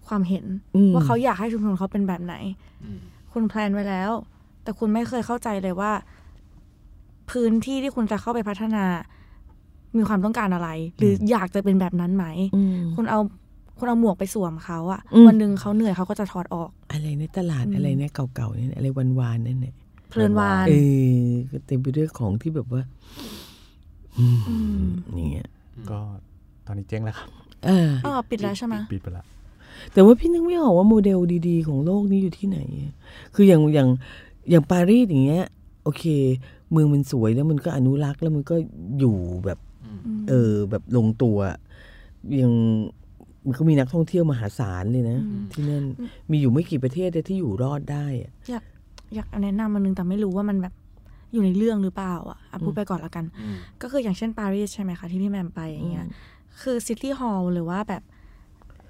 ความเห็นอืมว่าเขาอยากให้ชุมชนเขาเป็นแบบไหนอืมคุณแพลนไว้แล้ว แต่คุณไม่เคยเข้าใจเลยว่า พื้นที่ที่คุณจะเข้าไปพัฒนา มีความต้องการอะไร หรืออยากจะเป็นแบบนั้นไหมอืมคุณเอาคุณเอาหมวกไปสวมเขาอะอืมวันหนึ่งเขาเหนื่อยเขาก็จะถอดออก อะไรนะตลาดอืมอะไรนะเก่าๆเนี่ยอะไรวานๆนั่นเนี่ย เพลินวานเออก็เต็มไปด้วยของที่แบบว่าอืมอืมอย่างเงี้ยก็ตอนนี้เจ๊งแล้วครับ เอออ๋อปิดแล้วใช่ไหมปิดไปละแต่ว่าพี่นึกไม่ออกว่าโมเดลดีๆ ของโลกนี้อยู่ที่ไหน คืออย่างอย่างอย่างปารีสอย่างเงี้ย โอเค เมืองมันสวยแล้วมันก็อนุรักษ์แล้วมันก็อยู่แบบ เออแบบลงตัวยังมันก็มีนักท่องเที่ยวมหาศาลเลยนะอืมที่นั่นมีอยู่ไม่กี่ประเทศที่อยู่รอดได้อะอยาก อยากแนะนำมันนึงแต่ไม่รู้ว่ามันแบบอยู่ในเรื่องหรือเปล่าอะอะพูดไปก่อนละกันอืมก็คืออย่างเช่นปารีสใช่ไหมคะ ที่พี่แหม่มไปอย่างเงี้ยคือ city hall หรือว่าแบบ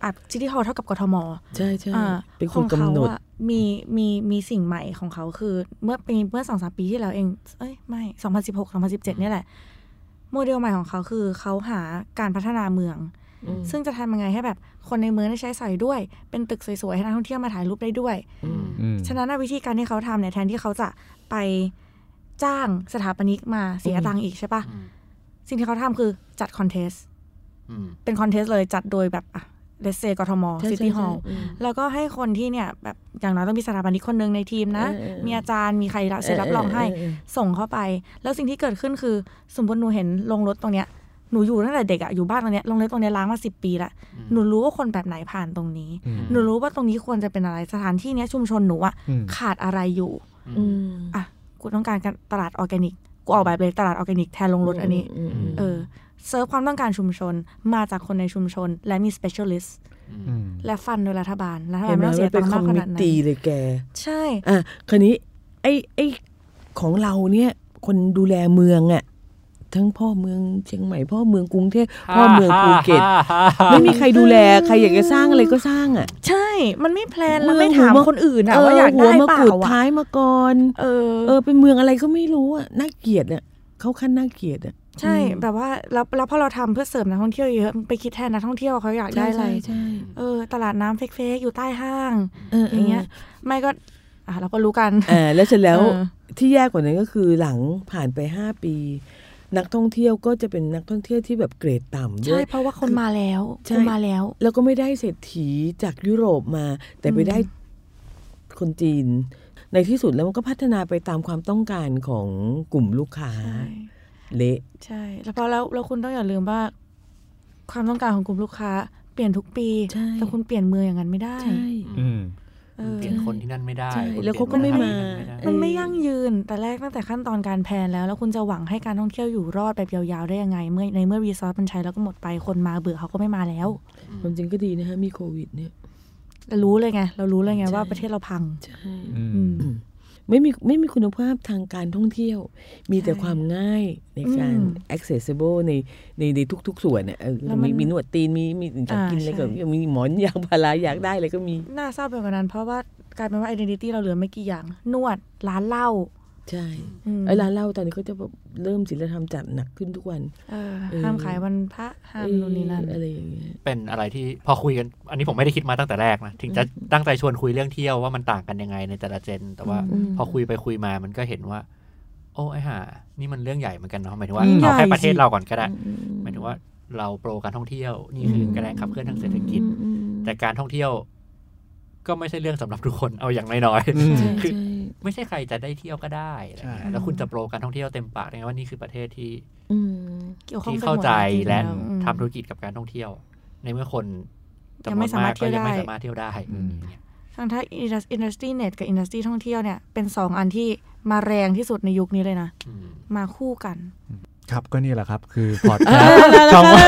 อะ city hall เท่ากับกทมใช่ใช่อ่าเป็นคนของเขากำหนดอะมีมีมีสิ่งใหม่ของเขาคือ เมื่อปีเมื่อสองสามปีที่แล้วเอง เอ้ยไม่สองพันสิบหกสองพันสิบเจ็ดเนี่ยแหละ โมเดลใหม่ของเขาคือเขาหาการพัฒนาเมืองอืม ซึ่งจะทำยังไงให้แบบคนในเมืองได้ใช้สอยด้วย เป็นตึกสวยๆ ให้นักท่องเที่ยวมาถ่ายรูปได้ด้วยอืมอืมฉะนั้นน่ะวิธีการที่เขาทำเนี่ยแทนที่เขาจะไปจ้างสถาปนิกมาเสียอืมตังค์อีกใช่ปะอืมสิ่งที่เขาทำคือจัด contest อืมเป็น contest เลยจัดโดยแบบอะ let's say กทมใช่ใช่ city hall ใช่อืมแล้วก็ให้คนที่เนี่ยแบบอย่างน้อยต้องมีสถาปนิกคนหนึ่งในทีมนะเออเออมีอาจารย์มีใครรับเซ็นรับรองให้เออเออเออส่งเข้าไป แล้วสิ่งที่เกิดขึ้นคือ สมมติหนูเห็นโรงรถตรงเนี้ย หนูอยู่ตั้งแต่เด็กอะอยู่บ้านตรงเนี้ยโรงรถตรงเนี้ยร้างมาสิบปีละหนูรู้ว่าคนแบบไหนผ่านตรงนี้อืมหนูรู้ว่าตรงนี้ควรจะเป็นอะไรสถานที่เนี้ยชุมชนหนูอะอืมขาดอะไรอยู่อืมอะกูต้องการการตลาดออร์แกนิกกูออกแบบเลยตลาดออร์แกนิกแทนโรงรถอันนี้อืมเออเซิร์ฟความต้องการชุมชนมาจากคนในชุมชน และมี specialist อืมและ fund โดยรัฐบาลรัฐบาลเห็นไหมไม่ต้องเสียมันเป็ตันงค์คอมามกขมินาดนั้นตี้เลยแก ใช่อะคราวนี้ไอ้ไอ้ของเราเนี่ย คนดูแลเมืองอะ ทั้งพ่อเมืองเชียงใหม่พ่อเมืองกรุงเทพพ่อเมืองภูเก็ตไม่มีใครดูแลใครอยากจะสร้างอะไรก็สร้างอะ ใช่ มันไม่แพลนแล้วเมืไม่องถามหัวมะคนอื่นอะว่าอยากหัวได้มาเปล่ากุดอะท้ายมาก่อนเออเออเป็นเมืองอะไรก็ไม่รู้อะน่าเกลียดอะเขาขั้นน่าเกลียดอะใช่แบบว่าแล้วแล้วพอเราทำเพื่อเสริมนักท่องเที่ยวเยอะไปคิดแทนนักท่องเที่ยวเขาอยากได้อะไรใช่ใช่เออ ตลาดน้ำเฟกๆอยู่ใต้ห้างเออออย่างเงี้ย ไม่ก็อะเราก็รู้กันเออแล้วเสร็จแล้วเออที่แย่กว่านั้นก็คือหลังผ่านไปห้าปี นักท่องเที่ยวก็จะเป็นนักท่องเที่ยวที่แบบเกรดต่ำด้ใช่วยเพราะว่าคนมาแล้วใช่คนมาแล้ว แล้วก็ไม่ได้เศรษฐีจากยุโรปมา แต่ไปอืมได้คนจีน ในที่สุดแล้วมันก็พัฒนาไปตามความต้องการของกลุ่มลูกค้าใช่เละใช่ แล้วพอแล้วแล้วคุณต้องอย่าลืมว่า ความต้องการของกลุ่มลูกค้าเปลี่ยนทุกปีใช่แต่คุณเปลี่ยนเมืองอย่างนั้นไม่ได้ใช่อืม เออเปลี่ยนคนที่นั่นไม่ได้ใช่คุณแล้วเขาก็ไม่มาเปลี่ยนคนที่นั่นไได้มันไม่ยั่งยืน แต่แรกตั้งแต่ขั้นตอนการแพลนแล้ว แล้วคุณจะหวังให้การท่องเที่ยวอยู่รอดแบบยาวๆได้ยังไง เมื่อในเมื่อรีซอสมันใช้แล้วก็หมดไปคนมาเบื่อเขาก็ไม่มาแล้วความจริงก็ดีนะฮะมีโควิดเนี่ยเรารู้เลยไงเรารู้เลยไงใช่ว่าประเทศเราพังใช่อืมอืม ไม่มีไม่มีคุณภาพทางการท่องเที่ยว มีแต่ใช่ความง่ายในการอืม accessible ในในในทุก ๆ ส่วนเนี่ยเออแล้วมันมีมีหนวดตีนมีมีอยากกินอะไรก็อ่าใช่มีหมอนยางพาราอยากได้อะไรก็มี น่าเศร้าไปกว่านั้น เพราะว่ากลายเป็นว่า identity เราเหลือไม่กี่อย่าง นวดร้านเหล้าใช่อืมไอ้ร้านเหล้าตอนนี้เขาจะแบบเริ่มศิลธรรมจัดหนักขึ้นทุกวันเออเออห้ามขายวันพระห้ามนู่นนี่นั่นเอออะไรอย่าง เงี้ยเป็นอะไรที่พอคุยกัน อันนี้ผมไม่ได้คิดมาตั้งแต่แรกนะ ถึงจะตั้งใจชวนคุยเรื่องเที่ยวว่ามันต่างกันยังไงในแต่ละเจน แต่ว่าอืมพอคุยไปคุยมามันก็เห็นว่า โอ้ไอ้ห่านี่มันเรื่องใหญ่เหมือนกันเนาะหมายถึงว่าอืมเอาแค่ใหญ่ประเทศสิเราก่อนก็ได้อืมหมายถึงว่าเรา pro การท่องเที่ยวนี่คือแรงขับเคลื่อนทางเศรษฐกิจอืมอืมแต่การท่องเที่ยว ก็ไม่ใช่เรื่องสำหรับทุกคนเอาอย่างน้อยอืมใช่คือใช่ๆไม่ใช่ใครจะได้เที่ยวก็ได้อะไรเงี้ใช่แล้วคุณจะ pro การท่องเที่ยวเต็มปากเลยว่านี่คือประเทศที่อืมเกี่ยวข้องที่กันเข้าใจหมดและจริงๆอืมทำธุรกิจกับการท่องเที่ยว ในเมื่อคนยังไม่สามารถจำนวนกก็ยังไม่เที่ยวได้สามารถเที่ยวได้อืมเนี่ยทั้งถ้า industry เน็ตกับ industry ท่องเที่ยวเนี่ย เป็นสองอันที่มาแรงที่สุดในยุคนี้เลยนะอืมมาคู่กัน ครับก็นี่แหละครับ คือพอดแคสต์ช่องว่า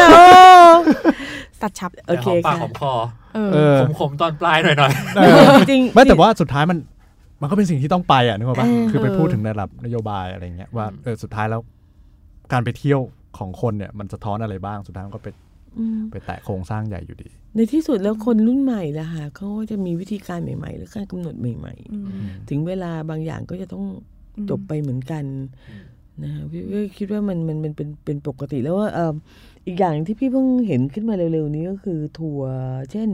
ตัดฉับโอเคแต่หอมปากค่ะหอมคอเออเออขมๆตอนปลายหน่อยหน่อยเออจริงๆไม่แต่ว่าสุดท้ายมันมันก็เป็นสิ่งที่ต้องไปอะนึกออกปะเออคือไปพูดถึงในระดับนโยบายอะไรเงี้ยว่าเออสุดท้ายแล้ว การไปเที่ยวของคนเนี่ยมันสะท้อนอะไรบ้างสุดท้ายมันก็ไปอืม ไปแตะโครงสร้างใหญ่อยู่ดี ในที่สุดแล้วคนรุ่นใหม่ละค่ะเขาก็จะมีวิธีการใหม่ ๆ หรือการกำหนดใหม่อืมๆถึงเวลาบางอย่างก็จะต้องอืมจบไปเหมือนกันนะคะพี่ก็คิดว่ามันมันมันเป็นเป็นปกติแล้วว่าเอ่ออีกอย่างที่พี่เพิ่งเห็นขึ้นมาเร็วๆนี้ก็คือทัวร์เช่น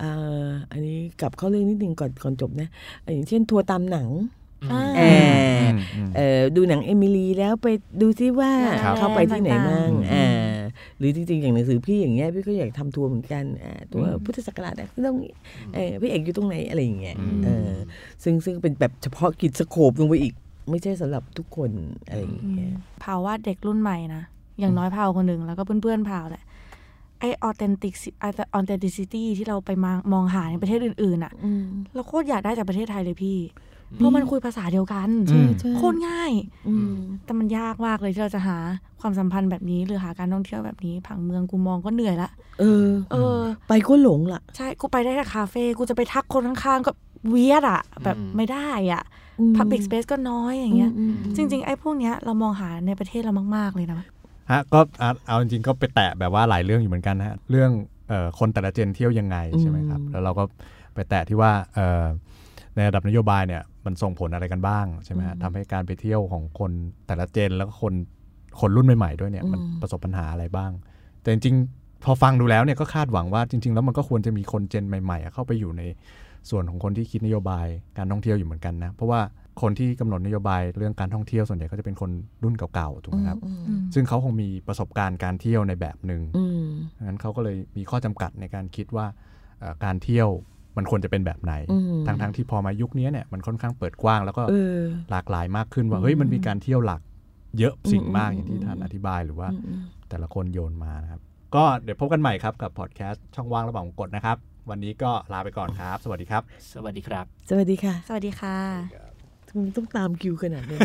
อ่าอันนี้กลับเข้าเรื่องนิดนึงก่อนก่อนจบนะอะอย่างเช่นทัวร์ตามหนังอ่า เออมอืมเอ่อดูหนังเอมิลีแล้วไปดูซิว่าครับเข้าไปที่ไหนบ้างต่างๆอ่าหรือจริงๆ อย่างหนังสือพี่อย่างเงี้ยพี่ก็อยากทำทัวร์เหมือนกันอ่าตัวพุทธศักราชอะตรงนี้เออพี่เอกอยู่ตรงไหนอะไรอย่างเงี้ยอืมเออซึ่งซึ่งเป็นแบบเฉพาะกิจสโคปลงไปอีก ไม่ใช่สำหรับทุกคนอะไรอย่างเงี้ยพาวว่าเด็กรุ่นใหม่นะอย่างน้อยพาวคนหนึ่งแล้วก็เพื่อนๆพาวแหละไอออเทนติกไอออเทนติซิตี้ที่เราไปมามองหาในประเทศอื่นๆอะอืมเราโคตรอยากได้จากประเทศไทยเลยพี่ เพราะมันคุยภาษาเดียวกันอืมใช่โคตรง่ายอืมแต่มันยากมากเลยที่เราจะหาความสัมพันธ์แบบนี้ หรือหาการท่องเที่ยวแบบนี้ ผังเมืองกูมองก็เหนื่อยละเออ เออ ไปก็หลงละใช่กูไปได้แต่คาเฟ่กูจะไปทักคนข้างๆก็เวียดอะแบบอืมไม่ได้อะอืม Public Space ก็น้อยอย่างเงี้ยอืมจริง ๆ ไอ้พวกเนี้ยเรามองหาในประเทศเรามาก ๆ เลยนะฮะก็อะเอาจริงๆก็ไปแตะแบบว่าหลายเรื่องอยู่เหมือนกันนะฮะเรื่องเอ่อคนแต่ละเจนเที่ยวยังไงใช่ไหมครับอืมแล้วเราก็ไปแตะที่ว่าเอ่อ ในระดับนโยบายเนี่ยมันส่งผลอะไรกันบ้างใช่ไหมฮะทำให้การไปเที่ยวของคนแต่ละเจนแล้วก็คนคนรุ่นใหม่ๆด้วยเนี่ยมันประสบปัญหาอะไรบ้าง แต่จริงๆพอฟังดูแล้วเนี่ยก็คาดหวังว่าจริง ๆ แล้วมันก็ควรจะมีคนเจนใหม่ๆอะเข้าไปอยู่ในส่วนของคนที่คิดนโยบายการท่องเที่ยวอยู่เหมือนกันนะ เพราะว่าคนที่กำหนดนโยบายเรื่องการท่องเที่ยวส่วนใหญ่ก็จะเป็นคนรุ่นเก่าๆถูกไหมครับอืมซึ่งเขาคงมีประสบการณ์การเที่ยวในแบบหนึ่งอืมดังนั้นเขาก็เลยมีข้อจำกัดในการคิดว่าเอ่อการเที่ยว มันควรจะเป็นแบบไหนอืมทั้งๆที่พอมายุคนี้เนี่ยมันค่อนข้างเปิดกว้าง แล้วก็เออหลากหลายมากขึ้นว่าอืมเฮ้ยมันมีการเที่ยวหลักเยอะสิ่งมากอืมอย่างที่ท่านอธิบายหรือว่าอืมอืมแต่ละคนโยนมานะครับ ก็เดี๋ยวพบกันใหม่ครับกับพอดแคสต์ช่องว่างระหว่างกฎนะครับ วันนี้ก็ลาไปก่อนครับ สวัสดีครับ สวัสดีครับ สวัสดีค่ะ สวัสดีค่ะทำไมต้องตามคิวขนาดนี้